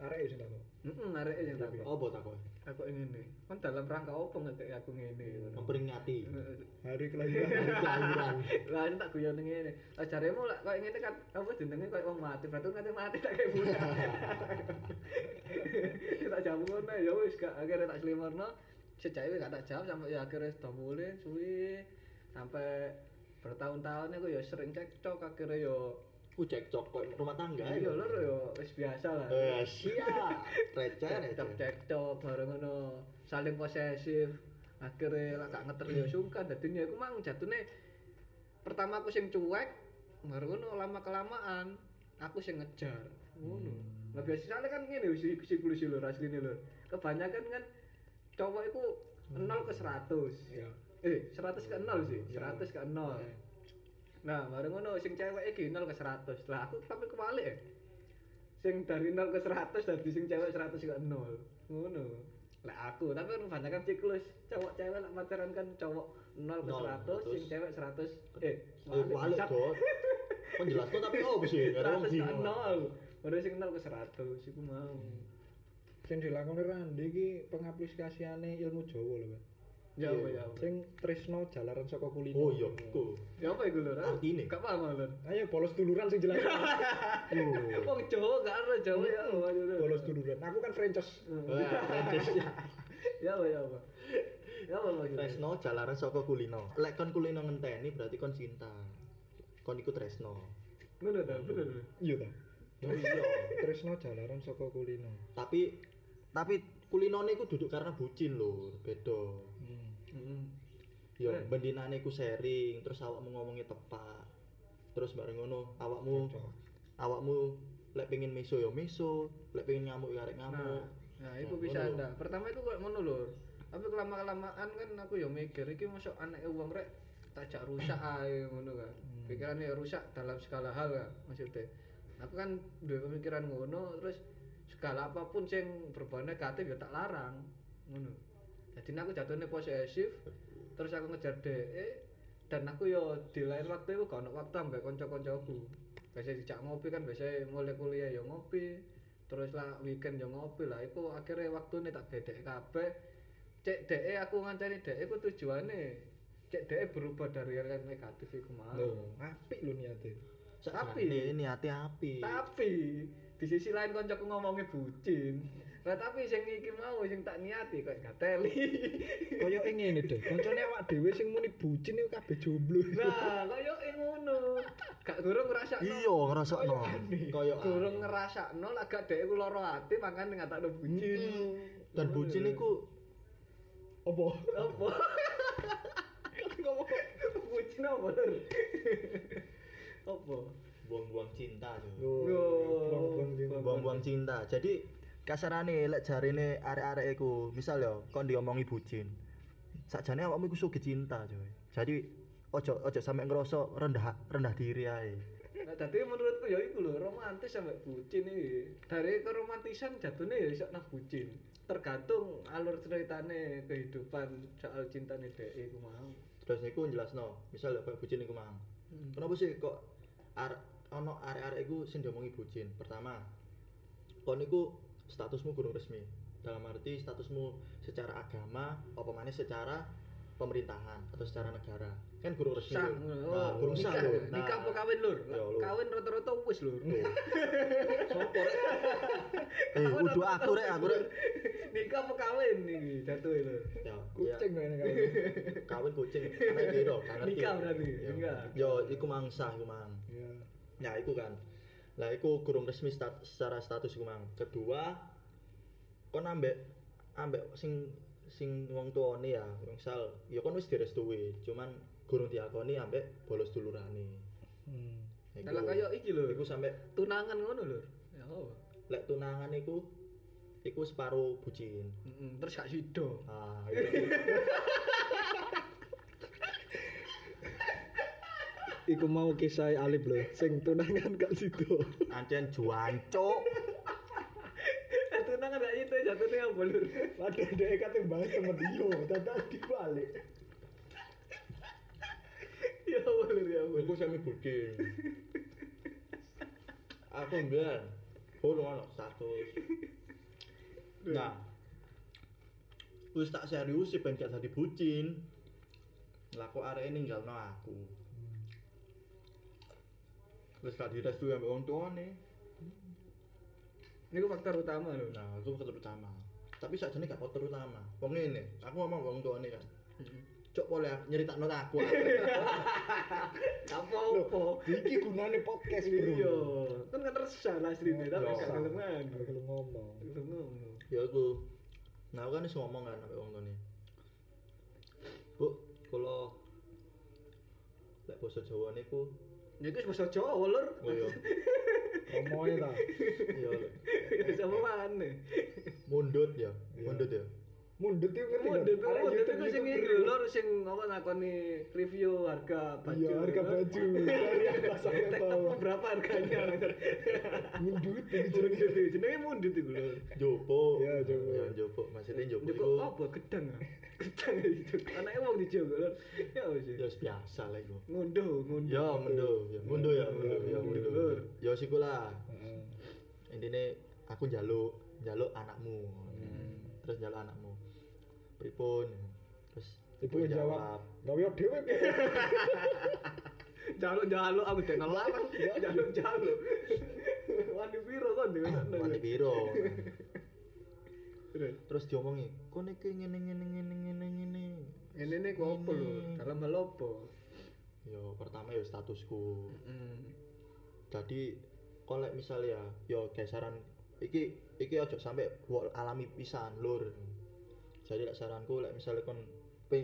Speaker 3: arek sing tak.
Speaker 1: Heeh, arek yang tak
Speaker 2: apa takon
Speaker 1: aku. Ini. Kan dalam rangka nggak kayak aku ngene
Speaker 2: memperingati.
Speaker 3: Hari kelahiran.
Speaker 2: hari kelahiran.
Speaker 1: Lah tak guyon ngene lah jaremu lah kok ngene kan apa jenenge koyo wong mati? Berarti kan mati tak kayak bunga tak jawab ngono ya wis gak akhirnya tak selimarno. Sejak itu gak tak jawab sampai ya akhirnya sudah mulai suwi sampai bertahun-tahun aku ya sering cekcok akhirnya yo
Speaker 2: ku cekcok kok rumah tangga
Speaker 1: iya lho yo wis biasa lah.
Speaker 2: Eh siap receh
Speaker 1: cekcok
Speaker 2: receh.
Speaker 1: cekcok bareng ngono. Saling posesif. Akhirnya lah gak ngeter ya sungkan. Dadi aku mang jatune pertama aku sing cuek baru ngono lama kelamaan aku sing ngejar. Ngono. Lah biasanya kan ngene si siklus lho asline lho. Kebanyakan kan cowok itu 0 ke 100
Speaker 3: Iya.
Speaker 1: eh 100 ke 0 sih 100 ke 0 nah baru ngono sing cewek iki 0 ke 100 lah aku tapi kebalik ya. Sing dari 0 ke 100 dari sing cewek 100 ke 0 ngono. Lah aku tapi kan banyak kan siklus. Cowok cewek lah pacaran kan cowok 0 ke
Speaker 2: 0,
Speaker 1: 100 sing cewek 100 eh
Speaker 2: eh balik.
Speaker 1: bangsat.
Speaker 2: dot. Penjelaskan tapi oh sih ada
Speaker 1: 100
Speaker 2: wong
Speaker 1: ke
Speaker 2: bingung
Speaker 1: 0 baru sing 0 ke 100 iku mau.
Speaker 3: Sing dilakoni Randi iki pengaplikasiane ilmu Jawa lho, Pak.
Speaker 1: ya ya
Speaker 3: Sing Trisno jalaran saka kulino.
Speaker 2: oh iya ku
Speaker 1: ya apa iku lho?
Speaker 2: Artine?
Speaker 1: gak paham lho
Speaker 3: Ayo bolos duluran sing jelas.
Speaker 2: Oh.
Speaker 1: Wong Jawa gak ada Jawa ya apa
Speaker 3: bolos duluran. Aku kan franchise.
Speaker 2: Wah, Prancis.
Speaker 1: ya apa ya apa ya apa maksudnya
Speaker 2: Tresno jalaran saka kulino. Lek kon kulino ngenteni berarti kon cinta. Kon iku Tresno.
Speaker 1: ngono ta bener
Speaker 3: Iya ta.
Speaker 2: Oh iya.
Speaker 3: Trisno jalaran saka kulino.
Speaker 2: Tapi tapi kulinone iku duduk karena bucin lho, beda.
Speaker 3: Hmm.
Speaker 1: heeh
Speaker 2: Ya
Speaker 1: Eh.
Speaker 2: bendinane iku sharing, terus awakmu ngomongnya tepat. Terus bareng ngono, awakmu
Speaker 3: Cocok.
Speaker 2: awakmu lek pengen meso ya meso, lek pengen ngamuk ya arek
Speaker 1: nah
Speaker 2: ngamuk.
Speaker 1: nah itu
Speaker 2: Nah,
Speaker 1: bisa
Speaker 2: lho.
Speaker 1: anda pertama itu kayak ngono lho tapi kelama kelamaan kan aku ya mikir iki masuk anak uang rek tak rusak ae ngono kan
Speaker 3: Hmm.
Speaker 1: pikirannya rusak dalam segala hal kan maksudnya aku kan dua pemikiran ngono terus segala apa pun yang berbau negatif ya tak larang ngono jadi aku jatuhnya posesif terus aku ngejar DE dan aku yo di lain waktu itu gak waktu ambek konco-koncoku. Biasa dijak ngopi kan biasa mulai kuliah yo ngopi terus lah weekend yo ngopi lah. Itu akhirnya waktu ini tak beda kabeh. Cek DE aku ngancani DE ku tujuannya cek DE berubah dari yang negatif iku mau
Speaker 3: apik lho niate.
Speaker 2: Tapi
Speaker 1: Tapi-
Speaker 2: ini hati api.
Speaker 1: tapi di sisi lain koncoku ngomongnya bucin Lah tapi sing iki mau sing tak niati kok gateli.
Speaker 3: Kaya ngene deh. Koncone awak dhewe sing muni bucin iku kabeh jomblo.
Speaker 1: Nah, kaya ngono. Gak gurung ngrasakno.
Speaker 2: Iya, ngrasakno. Kaya
Speaker 1: Gurung ngrasakno lah gak dhek iku lara ati makane ngatakno bucin.
Speaker 2: dan bucin iku
Speaker 3: Apa?
Speaker 1: Apa?
Speaker 3: Ngomong
Speaker 1: Bucin apa, Lur? Apa?
Speaker 2: buang-buang cinta,
Speaker 3: buang-buang cinta.
Speaker 2: Buang-buang cinta. Jadi kasarane lek jarine arek-arek iku, misal yo kon diomongi bucin. Sakjane awakmu iku sugih cinta, coy. Jadi ojo ojo sampe ngerasa rendah rendah diri ae.
Speaker 1: Nah, tadi menurutku ya iku lho, romantis sampai bucin iki. Dari keromantisan jatuhnya ya iso nang bucin. Tergantung alur ceritane kehidupan soal cintane dhek iku mau.
Speaker 2: Terus niku jelasno, misal yo koyo bucin iku mang. Kenapa sih kok ar ono arek-arek iku sing diomongi bucin? Pertama, kon iku statusmu gurung resmi. Dalam arti statusmu secara agama apa maneh secara pemerintahan atau secara negara. Kan gurung resmi. Lho.
Speaker 1: ngono.
Speaker 2: Nah, sah
Speaker 1: nikah,
Speaker 2: lho.
Speaker 1: ya? nikah apa kawin lur?
Speaker 2: Ya.
Speaker 1: Kawin rata-rata wis lur.
Speaker 2: Sopo rek? Eh, udah aku rek, aku rek.
Speaker 1: nikah apa kawin iki jatuh lur.
Speaker 2: Ya,
Speaker 3: Kucing ini kawin.
Speaker 2: ya, kawin kucing. Gak ngerti.
Speaker 1: Nikah berarti,
Speaker 2: Ya.
Speaker 1: nikah.
Speaker 2: Yo, iku mang sah iku mang.
Speaker 3: Ya.
Speaker 2: Ya, iku kan. Lah iku gurung resmi stat- secara status iku mang. Kedua, kon ambek ambek sing sing wong tuane ya, misal ya kon wis direstui, cuman gurung diakoni ambek bolos dulurane.
Speaker 3: Hmm.
Speaker 2: Iku-
Speaker 1: Kalau kaya iki lho,
Speaker 2: iku sampe
Speaker 1: tunangan ngono lur. Ya apa?
Speaker 2: lek tunangan iku iku separo bucin.
Speaker 1: Mm-mm, Terus gak sido.
Speaker 2: Ah, iya.
Speaker 3: Iku mau kisah Alif lho, sing tunangan gak sido.
Speaker 2: Ancen juancuk.
Speaker 1: tunangan gak itu jatuhnya apa lur?
Speaker 3: Padahal dia kate bahas temen dia, dadak dibalik.
Speaker 1: Ya apa lur ya apa?
Speaker 2: Iku semi bucin. Aku mbiyen kurang ono status. Nah. Wis tak serius sih ben gak dadi bucin. Lah kok arek ninggalno aku. Wis gak direstui ambek wong tuane.
Speaker 1: Ini faktor utama lho.
Speaker 2: Nah, aku faktor utama. Tapi sakjane gak faktor utama. Wong ngene, aku ngomong wong tuane kan. Cok boleh nyeritakno aku.
Speaker 1: Apa
Speaker 3: Loh,
Speaker 1: apa?
Speaker 3: iki gunane podcast, Bro.
Speaker 1: Iya, kan kan resah lah tapi
Speaker 2: Iya.
Speaker 1: gak kelengan.
Speaker 3: Gak gelem ngomong.
Speaker 1: Gelem ngomong.
Speaker 2: ya aku nah aku kan wis ngomong kan sampe wong tuane bu kalau lek basa Jawa niku
Speaker 1: Ya itu bahasa Jawa lur.
Speaker 2: oh iya
Speaker 3: Ngomongnya ta.
Speaker 2: iya
Speaker 1: Ya sama mana?
Speaker 2: mundut ya mundut ya
Speaker 3: Mundut itu ngerti
Speaker 1: Mundut
Speaker 3: nggak?
Speaker 1: itu, mundut itu
Speaker 3: YouTube-
Speaker 1: sing
Speaker 3: YouTuber
Speaker 1: iki lho, lur sing apa nakoni review harga baju.
Speaker 3: Iya, harga baju dari atas sampai bawah.
Speaker 1: Berapa harganya?
Speaker 3: Mundut ini
Speaker 1: Jenenge
Speaker 3: jenenge.
Speaker 1: mundut iku lho.
Speaker 2: jopo
Speaker 3: Iya, jopo.
Speaker 2: ya jopo maksudnya jopo iku
Speaker 1: apa gedang? Gedang itu. Anake wong dijogo lur. Ya wis.
Speaker 2: ya wis biasa lah iku
Speaker 1: Ngunduh, ngunduh.
Speaker 2: ya mundur ya mundur ya mundur ya Mundur. ya siku lah
Speaker 3: Heeh.
Speaker 2: intine aku njaluk njaluk anakmu terus njaluk anakmu pripun terus
Speaker 3: Ibu yang jawab, gawe dhewe kok.
Speaker 1: Jaluk-jaluk aku dene larang. Jaluk-jaluk. Wani piro kon dhewe
Speaker 2: mati piro
Speaker 1: Terus
Speaker 2: diomongi kok iki ngene ngene ngene ngene ngene
Speaker 1: ini nih ku apa lho? Dalam hal apa?
Speaker 2: yo pertama yo statusku
Speaker 1: Hmm.
Speaker 2: jadi kolek misal ya yo geseran iki iki sampe wol alami pisan lur jadi lek saranku lek misalnya kon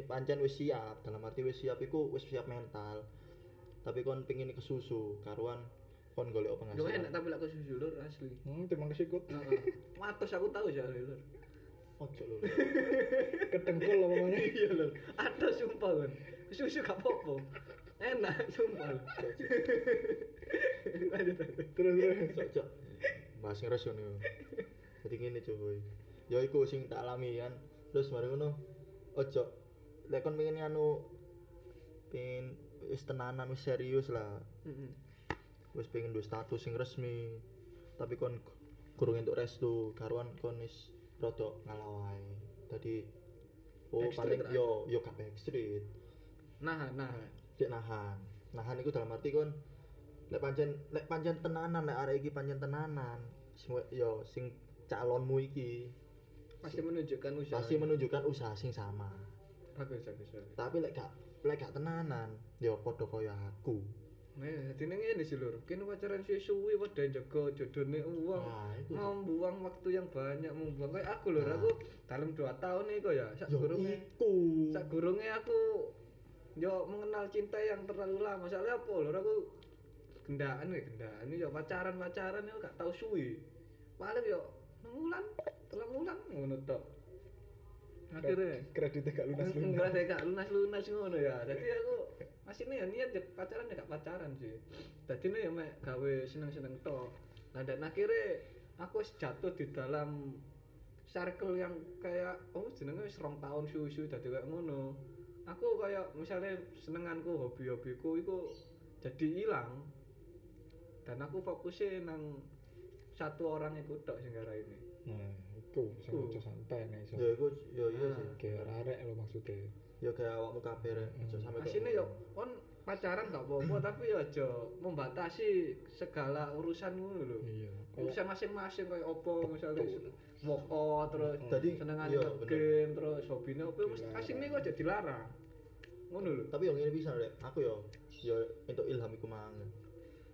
Speaker 2: pancen wis siap dalam arti wis siap iku wis siap mental tapi kon pengin kesusu karuan kon golek
Speaker 1: Yo
Speaker 2: penghasilan
Speaker 1: enak tapi lek susu lur asli.
Speaker 3: Hmm, timang kesikut.
Speaker 1: Heeh. Matos aku tahu ya lur.
Speaker 2: ojo lur
Speaker 3: Ketengkul apa mana?
Speaker 1: Iya lur. Ada sumpah kan. Susu gak apa-apa. Enak sumpah. lur. Lanjut.
Speaker 3: Terus terus.
Speaker 2: ojo bahas ngeres ngono jadi ngene coy ya iku sing tak alami kan terus mari ngono. Ojo. Lek kon pengen anu pengen wis tenanan wis serius lah.
Speaker 1: Heeh.
Speaker 2: wis pengen duwe status sing resmi. Tapi kon kurang entuk restu karuan kon wis rada ngalah wae. Dadi oh paling yo yo gak backstreet.
Speaker 1: Nah, nah.
Speaker 2: cek nahan. Nahan iku dalam arti kon lek pancen lek pancen tenanan lek arek iki pancen tenanan sing yo sing calonmu iki
Speaker 1: Pasti menunjukkan usaha.
Speaker 2: pasti menunjukkan usaha sing sama.
Speaker 1: bagus bagus. bagus.
Speaker 2: Tapi lek gak lek gak tenanan, ya padha kaya aku.
Speaker 1: Nah, jadi ngene sih lur. Kene pacaran suwi-suwi padha jaga jodone uang.
Speaker 2: Nah.
Speaker 1: Membuang waktu yang banyak membuang kayak aku lur,
Speaker 2: Nah.
Speaker 1: aku dalam 2 tahun iku ya. Sak
Speaker 2: iku.
Speaker 1: sak gurunge aku yo mengenal cinta yang terlalu lama. Soalnya apa lur aku gendaan ya gendaan yo pacaran-pacaran yo gak tau suwi. Paling yo enam bulan, telung bulan ngono tok. Akhirnya?
Speaker 3: Kreditnya gak lunas lunas
Speaker 1: saya gak lunas lunas ngono ya. Jadi aku masih nih niat ya pacaran ya gak pacaran sih. Jadi nih ya mek gawe seneng seneng to nah dan akhirnya aku jatuh di dalam circle yang kayak oh jenenge wis rong tahun suwi-suwi dadi kayak ngono. Aku kayak misalnya senenganku hobi hobiku itu jadi hilang dan aku fokusnya nang satu orang itu tok sing ini.
Speaker 3: Nah itu sing
Speaker 1: Iku.
Speaker 3: ojo santai nih so
Speaker 2: Ya iku ya iya
Speaker 1: Ah.
Speaker 2: sih.
Speaker 3: kayak rarek lo maksudnya
Speaker 2: Ya kayak awakmu kabeh rek, aja sampe kok
Speaker 1: Asine yo kon pacaran gak apa-apa tapi ya aja membatasi segala urusan ngono lho.
Speaker 3: iya
Speaker 1: Urusan masing-masing kayak opo misalnya walk out terus
Speaker 2: Jadi,
Speaker 1: senengan
Speaker 2: iya,
Speaker 1: game terus hobine opo mesti asine kok aja dilarang. Ngono lho.
Speaker 2: Tapi yang ini bisa rek, aku yo yo entuk ilham iku mang.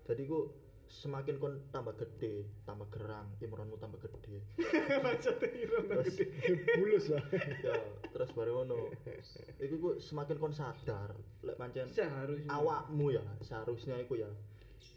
Speaker 2: Jadi ku semakin kon tambah gede, tambah gerang, imronmu tambah gede.
Speaker 1: Maksudnya irung
Speaker 2: Terus
Speaker 3: bulus lah
Speaker 2: ya, terus bareng ngono. Iku ku semakin kon sadar lek pancen
Speaker 1: seharusnya
Speaker 2: awakmu ya seharusnya iku ya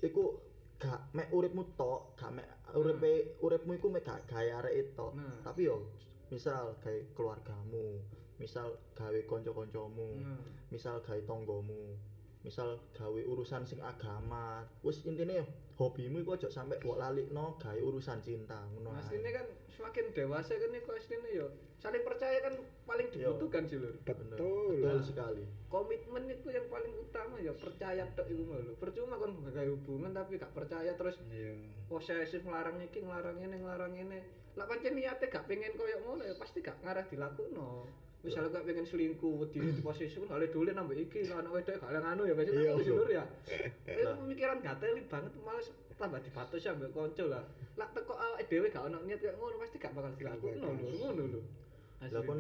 Speaker 2: iku gak mek uripmu tok gak mek uripe uripmu iku mek gak gawe arek tok
Speaker 1: Nah.
Speaker 2: tapi yo misal gawe keluargamu misal gawe kanca-kancamu
Speaker 1: Nah.
Speaker 2: misal gawe tonggomu misal gawe urusan sing agama wis intine hobimu iku aja sampe mbok lalikno gawe urusan cinta ngono.
Speaker 1: Asline kan semakin dewasa kan iku asline yo saling percaya kan paling
Speaker 2: Yo.
Speaker 1: dibutuhkan sih lho.
Speaker 2: Bener.
Speaker 3: betul
Speaker 2: betul sekali
Speaker 1: komitmen itu yang paling utama ya percaya tok iku lho. Percuma kon gawe hubungan tapi gak percaya terus
Speaker 3: iya
Speaker 1: posesif ngelarang iki ngelarang ini ngelarang ini lah pancen niate gak pengen koyo ngono ya pasti gak ngarah dilakuno misalnya gak pengen selingkuh di posesif kan hale dole nambah iki lah anak wedok gak ada nganu ya biasanya
Speaker 3: Iya, iya.
Speaker 1: dulur ya. Itu
Speaker 2: Lah.
Speaker 1: pemikiran gak teli banget malah tambah dibatus ya mbak konco lah. Lah teko awake dhewe gak ono niat kayak ngono pasti gak bakal dilakuno lho ngono lho.
Speaker 2: lah kon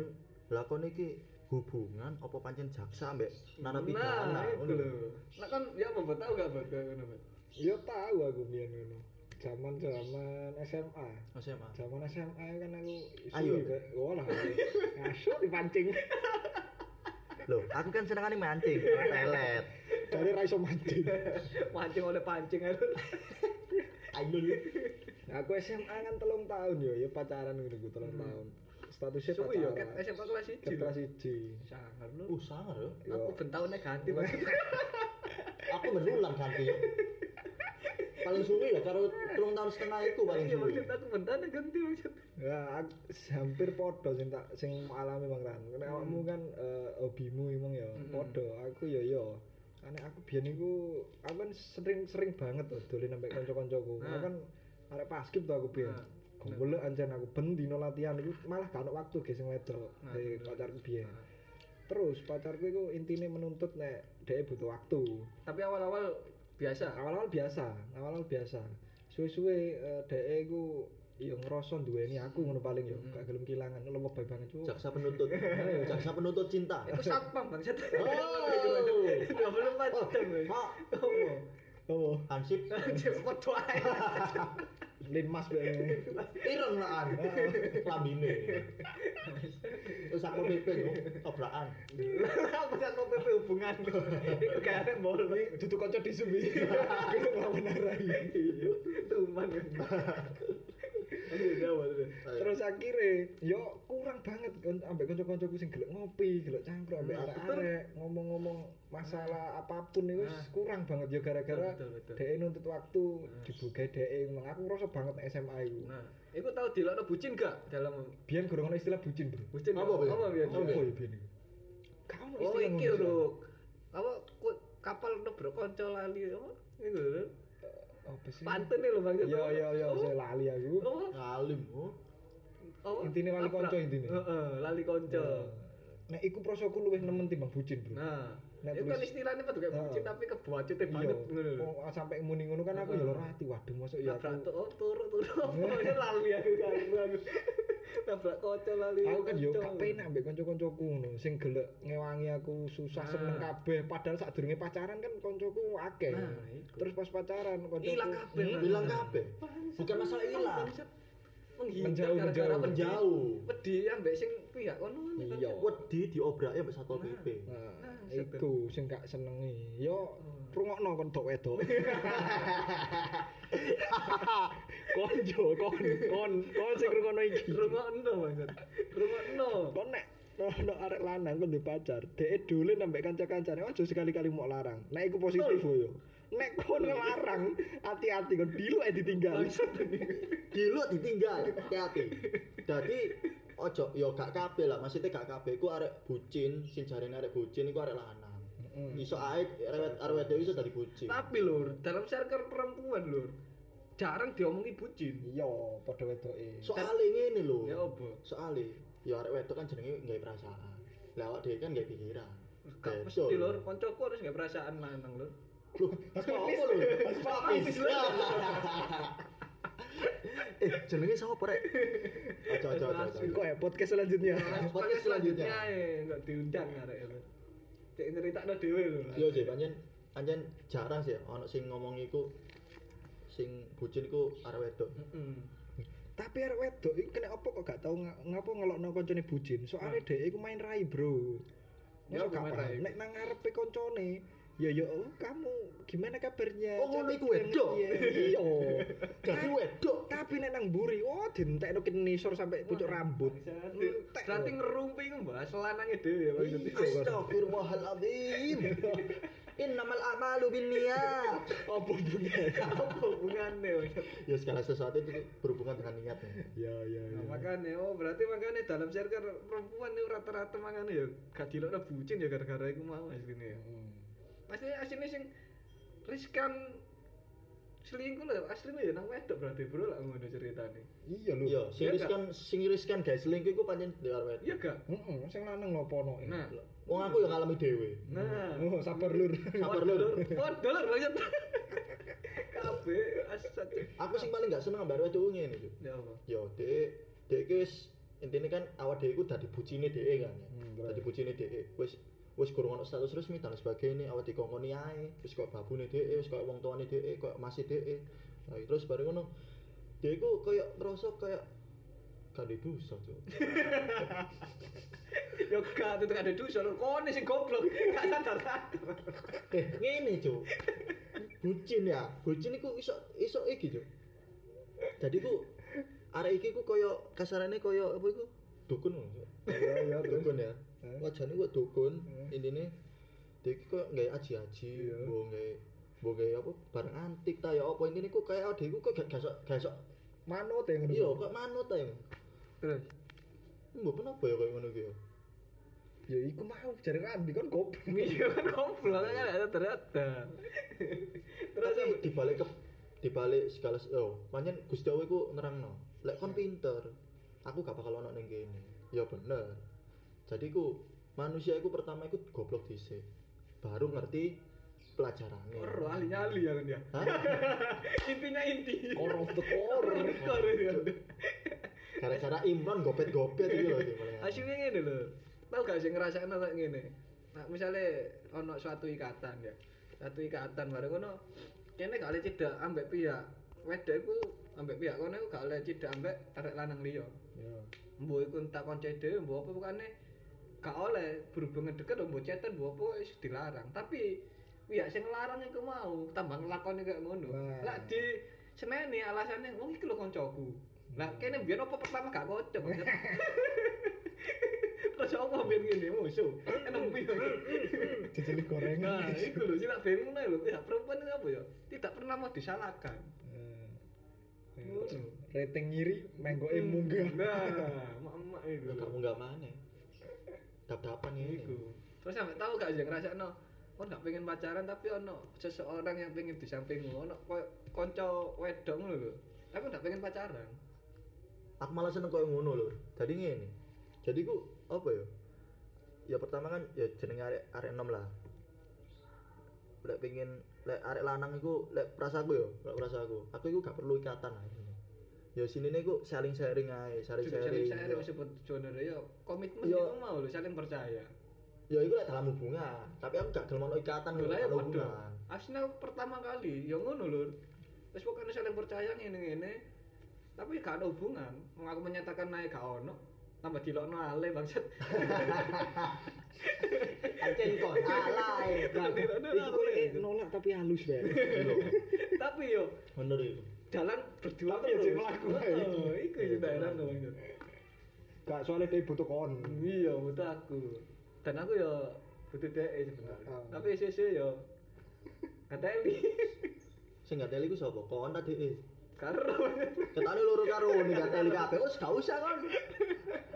Speaker 2: lah kon iki hubungan apa pancen jaksa mbek narapidana?
Speaker 1: Nah itu
Speaker 2: ngono
Speaker 1: lho. lah kan ya apa tahu gak kayak ngono Mbak?
Speaker 3: iya tahu aku biyen ngono zaman zaman SMA
Speaker 2: SMA
Speaker 3: zaman SMA kan aku
Speaker 2: Ayo.
Speaker 3: wah lah ngasuk dipancing
Speaker 2: Loh, aku kan senengane mancing, pelet.
Speaker 3: dari raiso mancing.
Speaker 1: Mancing oleh pancing aja
Speaker 2: Ayo
Speaker 3: aku SMA kan telung tahun yo. Ya pacaran gitu gue telung tahun. Statusnya
Speaker 1: ya
Speaker 3: pacaran.
Speaker 1: Ket SMA kelas 1
Speaker 3: Ket kelas siji.
Speaker 1: Sangar lho
Speaker 2: Uh, sangar ya.
Speaker 1: aku bentau negatif
Speaker 2: Aku berulang ganti. Paling suwi ya karo telung tahun setengah iku paling
Speaker 1: iya
Speaker 2: suwi.
Speaker 1: maksud aku bentau ganti maksud
Speaker 3: ya aku, hampir podo sing tak sing alami bang Ran karena awakmu kan eh, hobimu emang ya
Speaker 1: Hmm.
Speaker 3: podo aku ya yo karena aku biyen iku aku kan sering sering banget tuh dolen sampai kanca-kancaku
Speaker 1: Nah.
Speaker 3: aku kan arek paskib tuh aku biyen
Speaker 1: Nah.
Speaker 3: Golek anjen aku ben dino latihan iku malah gak ono waktu ge sing wedok
Speaker 1: Nah,
Speaker 3: pacarku biyen.
Speaker 1: Nah.
Speaker 3: Terus pacarku iku intine menuntut nek dhek butuh waktu.
Speaker 1: tapi awal-awal biasa
Speaker 3: Awal-awal biasa, awal-awal biasa. Suwe-suwe eh, dhek iku yo ngrasa duweni aku ngono paling yo,
Speaker 1: Hmm.
Speaker 3: gak gelem kehilangan lemah bae banget cuk.
Speaker 2: Jaksa penuntut. Jaksa penuntut cinta.
Speaker 1: itu satpam bang set
Speaker 2: Oh.
Speaker 1: dua puluh empat jam ya
Speaker 2: Pak,
Speaker 1: oh
Speaker 3: Oh,
Speaker 2: hansip.
Speaker 1: foto aja
Speaker 3: linmas bae.
Speaker 2: Ireng lah an. Lambine. Terus aku PP yo, tobrakan.
Speaker 1: apa mau PP hubungan itu kayak ada bol
Speaker 3: Ini dudu kanca disubi. Kita nglawan arai.
Speaker 1: tuman kan ayo jawab deh
Speaker 3: Terus akhirnya, yo kurang banget kan ambek kanca-kancaku sing gelek ngopi, gelek cangkruk ambek
Speaker 1: Nah,
Speaker 3: arek-arek ngomong-ngomong masalah apa pun itu
Speaker 1: Nah.
Speaker 3: kurang banget ya gara-gara dhek nuntut waktu
Speaker 1: Nah.
Speaker 3: dibugai dhek emang aku ngerasa banget SMA iku.
Speaker 1: nah itu tahu di bucin gak dalam
Speaker 3: Biyen gorong ono istilah bucin, Bro.
Speaker 1: bucin
Speaker 2: Apa,
Speaker 1: apa biar
Speaker 3: Apa ya biyen iku? Ono
Speaker 1: oh
Speaker 3: istilah
Speaker 1: iki
Speaker 3: ngono.
Speaker 1: lho apa kapal udah berkonco lali apa itu lho
Speaker 3: Apa sih?
Speaker 1: pantun nih bang
Speaker 3: Yo yo yo
Speaker 1: Oh,
Speaker 3: saya lali aku.
Speaker 1: oh.
Speaker 2: Oh.
Speaker 1: oh,
Speaker 3: Intine lali konco intine.
Speaker 1: Heeh, lali konco
Speaker 3: Nek iku prosoku luwih nemen timbang bucin, Bro.
Speaker 1: nah Itu kan istilahnya apa tuh kayak bucin tapi kebuacutin
Speaker 3: iya
Speaker 1: banget ngono lho.
Speaker 3: oh, sampai muni ngono kan aku ya loro ati waduh masuk ya
Speaker 1: Nabrak
Speaker 3: aku
Speaker 1: tuh, oh turu turu apa ya lali aku kan aku. Nabrak kaca lali.
Speaker 3: aku kan yo
Speaker 1: kaca.
Speaker 3: gak penak ambek kanca-kancaku ngono sing gelek ngewangi aku susah
Speaker 1: Nah.
Speaker 3: seneng kabeh padahal sadurunge pacaran kan kancaku akeh
Speaker 1: Nah,
Speaker 3: terus pas pacaran kancaku
Speaker 1: Hilang kabeh,
Speaker 3: Hmm,
Speaker 1: Mas.
Speaker 2: Bilang kabeh. Bukan masalah hilang.
Speaker 1: Menghindar
Speaker 3: Menjauh,
Speaker 1: gara-gara
Speaker 3: menjauh.
Speaker 2: Menjauh.
Speaker 1: Wedi ambek sing pihak kono kan.
Speaker 3: Iya.
Speaker 2: Wedi diobrake mbek Satpol PP.
Speaker 3: Nah,
Speaker 1: Nah,
Speaker 3: iku sing gak senengi. Yo rungokno kon tok wedok. Konjo, kon, kon, kon sing rungokno iki.
Speaker 1: Rungokno banget. Rungokno.
Speaker 3: Kon nek ono arek lanang kon duwe pacar, dhek dolen ambek kanca-kancane ojo sekali-kali mau larang. Nek iku positif yo. Nek kon ngelarang, hati-hati kon dilu ae ditinggal.
Speaker 2: Diluk ditinggal, hati-hati. Dadi ojo yo gak kabeh lah, maksudnya gak kabeh iku arek bucin, sing jarene arek bucin iku arek lanang. Iso ae arek arek iso dadi bucin.
Speaker 1: Tapi lur, dalam circle perempuan lur, jarang diomongi bucin.
Speaker 3: Iya, padha wedoke.
Speaker 2: Soale ngene lho.
Speaker 1: Ya apa?
Speaker 2: Soale ya arek wedok kan jenenge nggawe perasaan. Lah awak dhewe kan nggawe pikiran.
Speaker 1: Gak mesti lur, koncoku harus gak perasaan lanang lur.
Speaker 2: Loh, apa lho?
Speaker 1: Papis, lur.
Speaker 2: Eh, jenenge sapa rek? Aja aja aja.
Speaker 3: Kok ya podcast selanjutnya.
Speaker 2: Podcast selanjutnya.
Speaker 1: ya enggak diundang arek. Cek nyeritakno dhewe lho.
Speaker 2: Iya sih, pancen pancen jarang sih ana sing ngomong iku sing bucin iku arek wedok.
Speaker 1: Heeh.
Speaker 3: Tapi arek wedok iku kena apa kok gak tau nga- ngapa ngelokno koncone bucin. Soalnya
Speaker 1: Nah.
Speaker 3: dhek iku main rai, Bro.
Speaker 1: Ya,
Speaker 3: Masa gak. Nek nang ngarepe koncone, ya ya oh, kamu gimana kabarnya?
Speaker 2: Oh, ngono iku wedok?
Speaker 3: ya. Iya.
Speaker 2: Jadi wedok.
Speaker 3: Tapi nek nang mburi, oh dientekno kinisor sampai pucuk rambut.
Speaker 1: Berarti ngerumpi ku mbak selanange dhewe ya maksudnya.
Speaker 2: Astagfirullahaladzim. Innamal a'malu binniyat.
Speaker 3: apa bunga?
Speaker 1: Apa hubungannya?
Speaker 2: Ya segala sesuatu itu berhubungan dengan niat.
Speaker 3: Ya ya
Speaker 1: Nah,
Speaker 3: ya.
Speaker 1: makanya oh berarti makanya dalam circle perempuan itu rata-rata makanya ya gak dilokno bucin ya gara-gara iku mau asline ya. Pasti asline sing riskan selingkuh lho asline ya nang wedok berarti bro lah ngono ceritane.
Speaker 3: Iya lho.
Speaker 2: Iya, sing
Speaker 1: Iya
Speaker 2: riskan sing riskan guys, selingkuh iku pancen dhewe arek wedok.
Speaker 1: Iya gak?
Speaker 3: Heeh, sing lanang lho ponoke.
Speaker 1: Nah.
Speaker 2: Wong aku yang ngalami dhewe.
Speaker 1: Nah.
Speaker 3: Oh, sabar lur.
Speaker 2: Sabar lur.
Speaker 1: Waduh lur banget. Kabeh asat.
Speaker 2: Aku sing paling gak seneng ambek arek wedok ngene iki.
Speaker 1: Ya apa?
Speaker 2: Ya, dhek dhek iki wis intine kan awak dhewe iku dadi bucine dhek kan.
Speaker 3: Hmm,
Speaker 2: Dadi bucine dhek. Wis wis kurang ono status resmi dan sebagainya awak dikongkoni ae wis kok babune dhek wis kok wong tuane dhek kok masih dhek nah terus bareng ngono dhek iku koyo ngerasa kayak gak ada dosa cuk
Speaker 1: Ya gak itu gak ada dosa lur. Kone sing goblok. Gak sadar-sadar.
Speaker 2: eh ngene cuk bucin ya bucin iku iso iso iki cuk jadi ku arek iki ku koyo kasarane koyo apa iku dukun lho, Cuk.
Speaker 3: Iya iya terus.
Speaker 2: dukun ya
Speaker 3: Eh.
Speaker 2: wajane kok dukun.
Speaker 3: Eh.
Speaker 2: intine dia koyo nggawe aji-aji mbok nggawe mbok nggawe apa barang antik ta ya apa. Intine ku kayak ade iku kok gak gak sok- gak sok
Speaker 3: Manut ya ngono.
Speaker 2: iya kok manut ta ya.
Speaker 1: Terus?
Speaker 2: Mbok kenapa ya kayak ki ya?
Speaker 3: Ya iku mau jare Randi kan goblok.
Speaker 1: Iya kan goblok kan ada ternyata. Terus
Speaker 2: dibalik ke dibalik segala oh pancen Gusti Allah iku nerangno. Lek kon pinter aku gak bakal ono ning kene. Ya bener jadi ku manusia iku pertama iku goblok dhisik baru ngerti pelajarannya
Speaker 1: Ora ahli nyali ya kan ya. Intinya inti.
Speaker 3: Core of the core.
Speaker 1: Core ya.
Speaker 2: gara-gara Imron gopet-gopet gitu loh.
Speaker 1: Aslinya ngene lho. Tahu gak sih ngerasain kayak ngene. Nah, misalnya ono suatu ikatan ya. Satu ikatan bareng ngono. Kene gak oleh cedak ambek pihak wedok iku ambek pihak kono gak oleh cedak ambek arek lanang liya.
Speaker 3: Ya.
Speaker 1: Mbok iku entak konco dhewe mbok apa bukane gak oleh berhubungan deket mbok cetan mbok apa wis dilarang. Tapi pihak sing larang iku mau tambah nglakoni kayak ngono. Lah di seneni alasannya wong iki lho koncoku. Lah kene biyen apa pertama gak kocok. Terus apa biyen ngene musuh. Enem piye.
Speaker 3: Dijeli gorengan.
Speaker 1: Nah, iku lho sing tak bingung lho. Ya perempuan itu apa ya? Tidak pernah mau disalahkan.
Speaker 3: Eh,
Speaker 1: Ngono.
Speaker 3: Rating ngiri menggoke munggah.
Speaker 1: Nah, mak-mak itu.
Speaker 2: Ya kamu nggak mana dap-dapan ini
Speaker 1: Iku. Terus sampai tahu gak sih ngerasakno Kon gak pengen pacaran tapi ono seseorang yang pengen di sampingmu. Ono wedok ngono lho. Tapi gak pengen pacaran.
Speaker 2: aku malah seneng koyo ngono lho jadi ngene. Jadi ku apa ya ya pertama kan ya jenenge arek arek enom lah. Lek pengen lek arek lanang iku lek prasaku yo lek prasaku aku iku gak perlu ikatan akhirnya ya sini iku saling sharing ae sharing
Speaker 1: Juga
Speaker 2: sharing
Speaker 1: saling saya disebut jodoh ya komitmen
Speaker 2: Yo.
Speaker 1: itu mau lho saling percaya.
Speaker 2: ya iku lek dalam hubungan tapi aku gak gelem ikatan
Speaker 1: Lho lah ya
Speaker 2: hubungan
Speaker 1: Asline aku pertama kali ya ngono lho. Wis pokoknya saling percaya ngene-ngene. Tapi gak ada hubungan. Wong aku menyatakan naik gak ono. Tambah dilokno ale bangsat.
Speaker 2: Ancen kok alay
Speaker 1: ale.
Speaker 3: nolak tapi halus bae.
Speaker 1: Tapi yo
Speaker 2: bener iku
Speaker 1: jalan berdua
Speaker 3: Tapi ya
Speaker 1: terus.
Speaker 3: ae.
Speaker 1: Heeh, Iku sing tak heran dong.
Speaker 3: Gak soalnya dia butuh kon.
Speaker 1: Iya, butuh aku. Dan aku ya butuh DE sebenarnya.
Speaker 3: Ah.
Speaker 1: Tapi sih ya kateli.
Speaker 2: sing gak teli ku sapa kon ta dhek
Speaker 1: Karo.
Speaker 2: ketane loro karo ning gak teli kabeh wis gak usah kon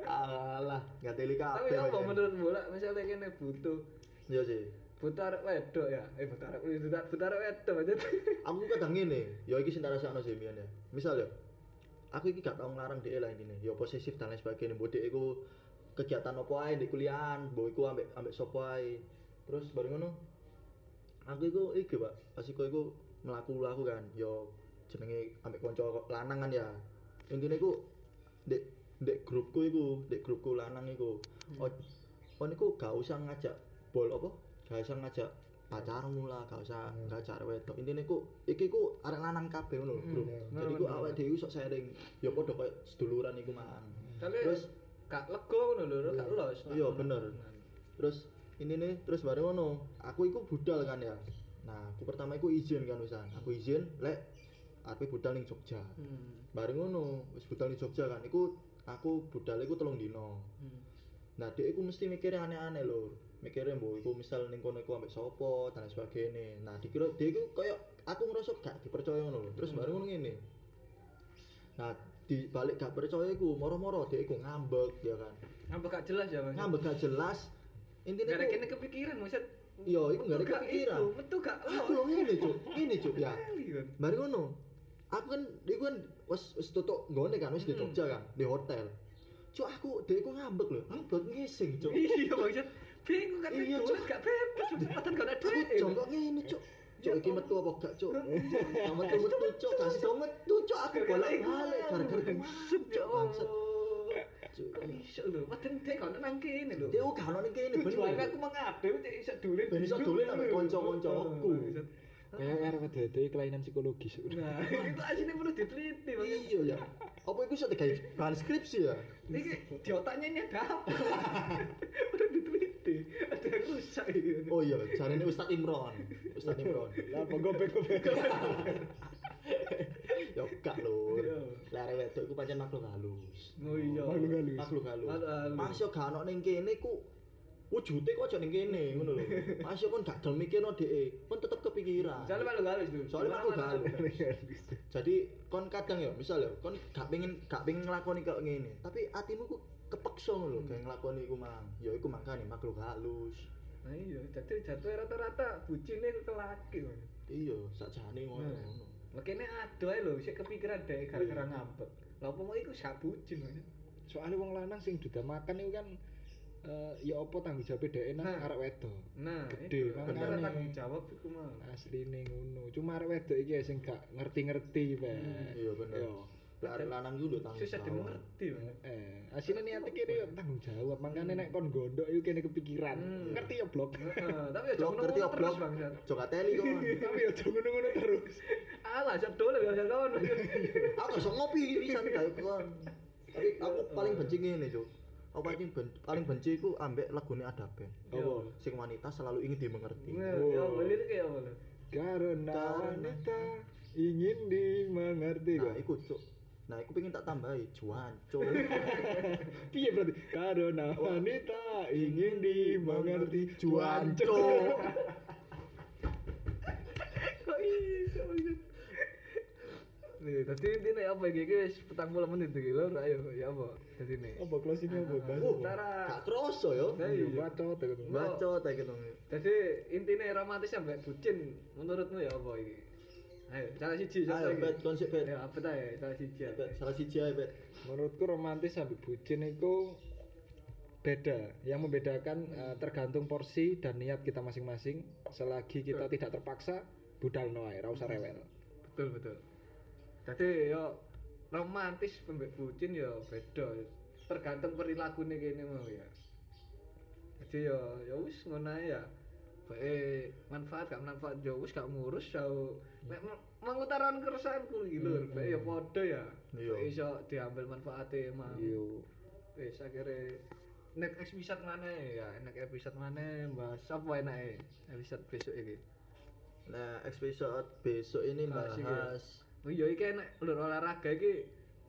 Speaker 2: alah gak teli kabeh
Speaker 1: Tapi apa menurut bola misalnya kene butuh
Speaker 2: iya sih
Speaker 1: butuh arek wedok ya. Eh butuh arek butuh butuh arek wedok aja.
Speaker 2: aku kadang ngene ya iki sing tak rasakno sih Mian ya misal ya aku iki gak tau nglarang dhek lah intine. Ya posesif dan lain sebagainya. Mbok dhek iku kegiatan apa ae di kuliahan mbok iku ambek ambek sapa ae. Terus bareng ngono aku iku iki Pak. Pas iku iku mlaku-mlaku kan yo jenenge ambek kanca lanang kan ya. Intine iku dek dek grupku iku dek grupku lanang iku. Oh, oh niku gak usah ngajak bol apa gak usah ngajak pacarmu lah gak usah ngajak arek wedok. Intine ku iki ku arek lanang kabeh ngono grup
Speaker 1: bener,
Speaker 2: jadi ku awake dhewe sok sharing. Ya padha koyo seduluran iku
Speaker 1: Tapi
Speaker 2: terus
Speaker 1: gak lego ngono lho, gak los.
Speaker 2: Iya, bener. terus ini nih terus bareng ngono. Aku iku budal kan ya. Nah aku pertama iku izin kan wisan. Aku izin lek aku budal ning Jogja.
Speaker 1: Hmm.
Speaker 2: bareng ngono wis budal ning Jogja kan. Iku aku budal iku telung dino
Speaker 1: Hmm.
Speaker 2: nah dia iku mesti mikirnya aneh-aneh lho mikirnya mbok iku misal ning kono iku ambek sapa dan lain sebagainya nah dikira dia iku koyo aku ngerasa gak dipercaya ngono lho terus bareng ngono ngene nah di balik gak percaya iku moro-moro dia iku ngambek ya kan
Speaker 1: Ngambek gak jelas ya, Bang.
Speaker 2: ngambek gak jelas intinya iku
Speaker 1: kene kepikiran maksud.
Speaker 2: iya iku gak kepikiran
Speaker 1: itu, Metu gak
Speaker 2: aku lho ngene cuk ngene cuk ya
Speaker 1: kan.
Speaker 2: Mari ngono. Aku kan iku kan wis wis tutuk nggone kan wis di
Speaker 1: Hmm.
Speaker 2: Jogja kan, di hotel. Cuk aku dhek ku ngambek lho. Aku ngising, cuk.
Speaker 1: Iya maksud bingung kan
Speaker 2: Iya, Cuk.
Speaker 1: gak bebas kesempatan gak ada duit.
Speaker 2: jongkok ngene, cuk. Cuk iki metu apa gak, cuk? Gak metu metu, cuk. Gak sido metu, cuk. Aku bolak-balik gara-gara masuk, cuk. Bangsat. Cuk.
Speaker 1: Iso lho, padahal dia gak nang kene lho.
Speaker 2: Dia gak ono ning kene bener.
Speaker 1: aku mengadem cek iso dolen.
Speaker 2: Ben iso dolen ambek kanca-kancaku.
Speaker 3: Kayak arep ada kelainan psikologis.
Speaker 1: Nah, itu aslinya perlu diteliti Bang.
Speaker 2: Iya ya. Apa iku iso digawe bahan skripsi ya?
Speaker 1: Ini di otaknya ini ada apa? Ini.
Speaker 2: Oh iya, jarene Ustaz Imron. Ustaz Imron.
Speaker 3: Lah apa gobek-gobek.
Speaker 2: ya gak lho.
Speaker 1: Iya.
Speaker 2: Lare wedok iku pancen makhluk halus.
Speaker 1: Oh iya.
Speaker 3: Makhluk halus.
Speaker 2: Makhluk halus. Mas yo gak ono ning kene ku wujude kok aja ning kene ngono lho. Mas kon gak gelem mikirno dhek, kon tetep kepikiran.
Speaker 1: Soalnya malu galus tuh.
Speaker 2: Soalnya makhluk halus. Jadi kon kadang ya, misal ya kon gak pengen gak pengen nglakoni kok ngene, tapi atimu ku kepeksa ngono lho, kayak nglakoni iku mang. Ya iku makane makhluk halus.
Speaker 1: Nah iya, jadi jatuh rata-rata bucinnya ke laki.
Speaker 2: Iya, sakjane ngono.
Speaker 1: Nah.
Speaker 2: ngono.
Speaker 1: Makanya ada aja lho, bisa kepikiran deh gara-gara ngambek. Lah apa mau iku sak bucin.
Speaker 3: Soalnya wong lanang sing duda makan itu kan eh, ya apa tanggung jawab dhek nang
Speaker 1: Nah.
Speaker 3: arek wedok.
Speaker 1: Nah,
Speaker 3: Gede,
Speaker 1: itu karena tanggung jawab iku mah.
Speaker 3: Asline ngono. Cuma arek wedok iki ya sing gak ngerti-ngerti bae.
Speaker 2: Iya bener.
Speaker 3: Yo.
Speaker 2: Lare lanang lho tanggung
Speaker 1: Susah
Speaker 2: jawab.
Speaker 1: dimengerti, Bang.
Speaker 3: Eh, asline niate kene yo tanggung jawab. Makane nek kon gondok iku kene kepikiran.
Speaker 1: Hmm.
Speaker 3: Ngerti ya blok.
Speaker 1: Heeh, tapi ya
Speaker 2: Blok ngerti ya
Speaker 1: terus
Speaker 2: blok.
Speaker 1: Bang. Sat.
Speaker 2: Jok teli kon.
Speaker 3: Tapi ya jangan ngono terus.
Speaker 1: Alah, sak dole biasa kawan.
Speaker 2: aku gak iso ngopi pisan kayak kon. Tapi aku paling benci ngene, Cuk. Aku paling ben, paling benci iku ambek lagune ada band.
Speaker 3: Apa?
Speaker 2: Sing wanita selalu ingin dimengerti.
Speaker 1: Ya, itu kayak apa? lho?
Speaker 3: Karena wanita ingin dimengerti
Speaker 2: Nah,
Speaker 3: kok.
Speaker 2: iku, Cuk. Nah, iku pengen tak tambahi Cuk.
Speaker 3: Piye berarti? Karena wanita ingin dimengerti. Cuk.
Speaker 1: Kok iso? Nih, tadi intinya apa iki iki wis petang puluh menit iki lho, ayo ya apa? Dadi nih.
Speaker 3: Apa closingnya apa? Bahas
Speaker 2: Oh,
Speaker 3: apa?
Speaker 1: Tara.
Speaker 2: gak kroso yo.
Speaker 3: Iya. bacot ya kan.
Speaker 2: Bacot ae gitu.
Speaker 1: Jadi intinya romantis sampai bucin menurutmu ya apa iki? Ayo, salah siji siapa
Speaker 2: Ayo, bet, konsep bet.
Speaker 1: Ya, apa ta ya? Salah siji. apa?
Speaker 2: Bet, salah siji ae, Bet.
Speaker 3: Menurutku romantis sampai bucin itu beda. Yang membedakan eh, tergantung porsi dan niat kita masing-masing. Selagi kita tidak terpaksa, budal no ae, ra usah rewel.
Speaker 1: betul betul jadi yo romantis pembek bucin yo beda tergantung perilakunya kene mau ya jadi yo ya wis ngono ae ya bae manfaat gak manfaat yo wis gak ngurus yo nek me- mengutarakan keresahanku iki lho bae yo padha ya
Speaker 2: Iya.
Speaker 1: Bae iso diambil manfaatnya mau
Speaker 3: Yo.
Speaker 1: wis akhirnya nek episode mana ya nek episode mana bahas apa enake episode besok iki
Speaker 2: Nah, episode besok ini
Speaker 1: Bahas ya. Oh iya iki enek lur olahraga iki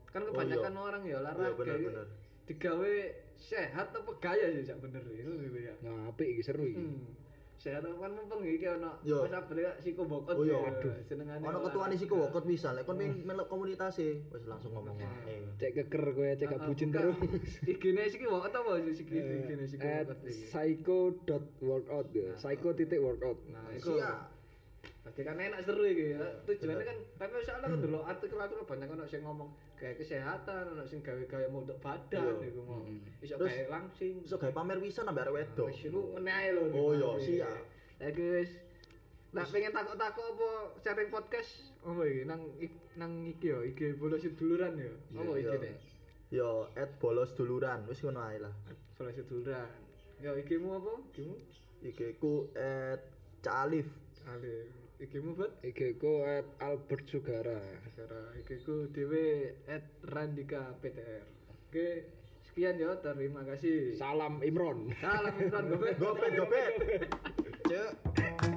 Speaker 1: kan kebanyakan orang ya olahraga
Speaker 2: Iya, bener,
Speaker 1: iki
Speaker 2: bener.
Speaker 1: digawe sehat apa gaya sih sak bener itu gitu ya.
Speaker 3: Nah, apik iki seru iki.
Speaker 1: Hmm. Kan mumpung iki ono. Mas ya siko bokot.
Speaker 2: Oh iya,
Speaker 1: ya,
Speaker 2: aduh.
Speaker 1: senengane.
Speaker 2: Ono ketuane sik wokot bisa, lek kon pengen melok komunitas e, wis langsung ngomong ae.
Speaker 3: Cek keker kowe cek gak bucin terus.
Speaker 1: Igine siki bokot apa sih siki igine siki
Speaker 3: At
Speaker 1: bokot iki.
Speaker 3: psycho.workout ya. Psycho titik workout.
Speaker 1: Nah, iku. Tadi kan enak seru iki ya. Tujuannya kan tapi soalnya kan dulu artikel-artikel banyak ono sing ngomong kayak kesehatan, ono sing gawe-gawe mau untuk badan
Speaker 2: Iya.
Speaker 1: iku mau. Iso
Speaker 2: Terus-
Speaker 1: kayak langsing.
Speaker 2: Iso gawe pamer wisan ambek arek wedok.
Speaker 1: Wis iku ngene ae lho.
Speaker 2: Oh, iya, siap.
Speaker 1: Lagi wis Nah, pengen takut-takut apa sharing podcast apa iki nang nang iki yo, iki bolos duluran yo. Apa iki nek?
Speaker 2: Yo, at bolos duluran, wis ngono ae lah.
Speaker 1: Bolos duluran. Yo ikimu apa? Ikimu?
Speaker 2: Iki ku at Calif.
Speaker 1: Ale, ikimu buat
Speaker 3: IG ku at Albert Sugara.
Speaker 1: Cara ikiku dhewe at Randika PTR. Oke, sekian ya, terima kasih.
Speaker 3: Salam Imron.
Speaker 1: Salam Imran Gopet.
Speaker 2: Gopet, gopet. Cek.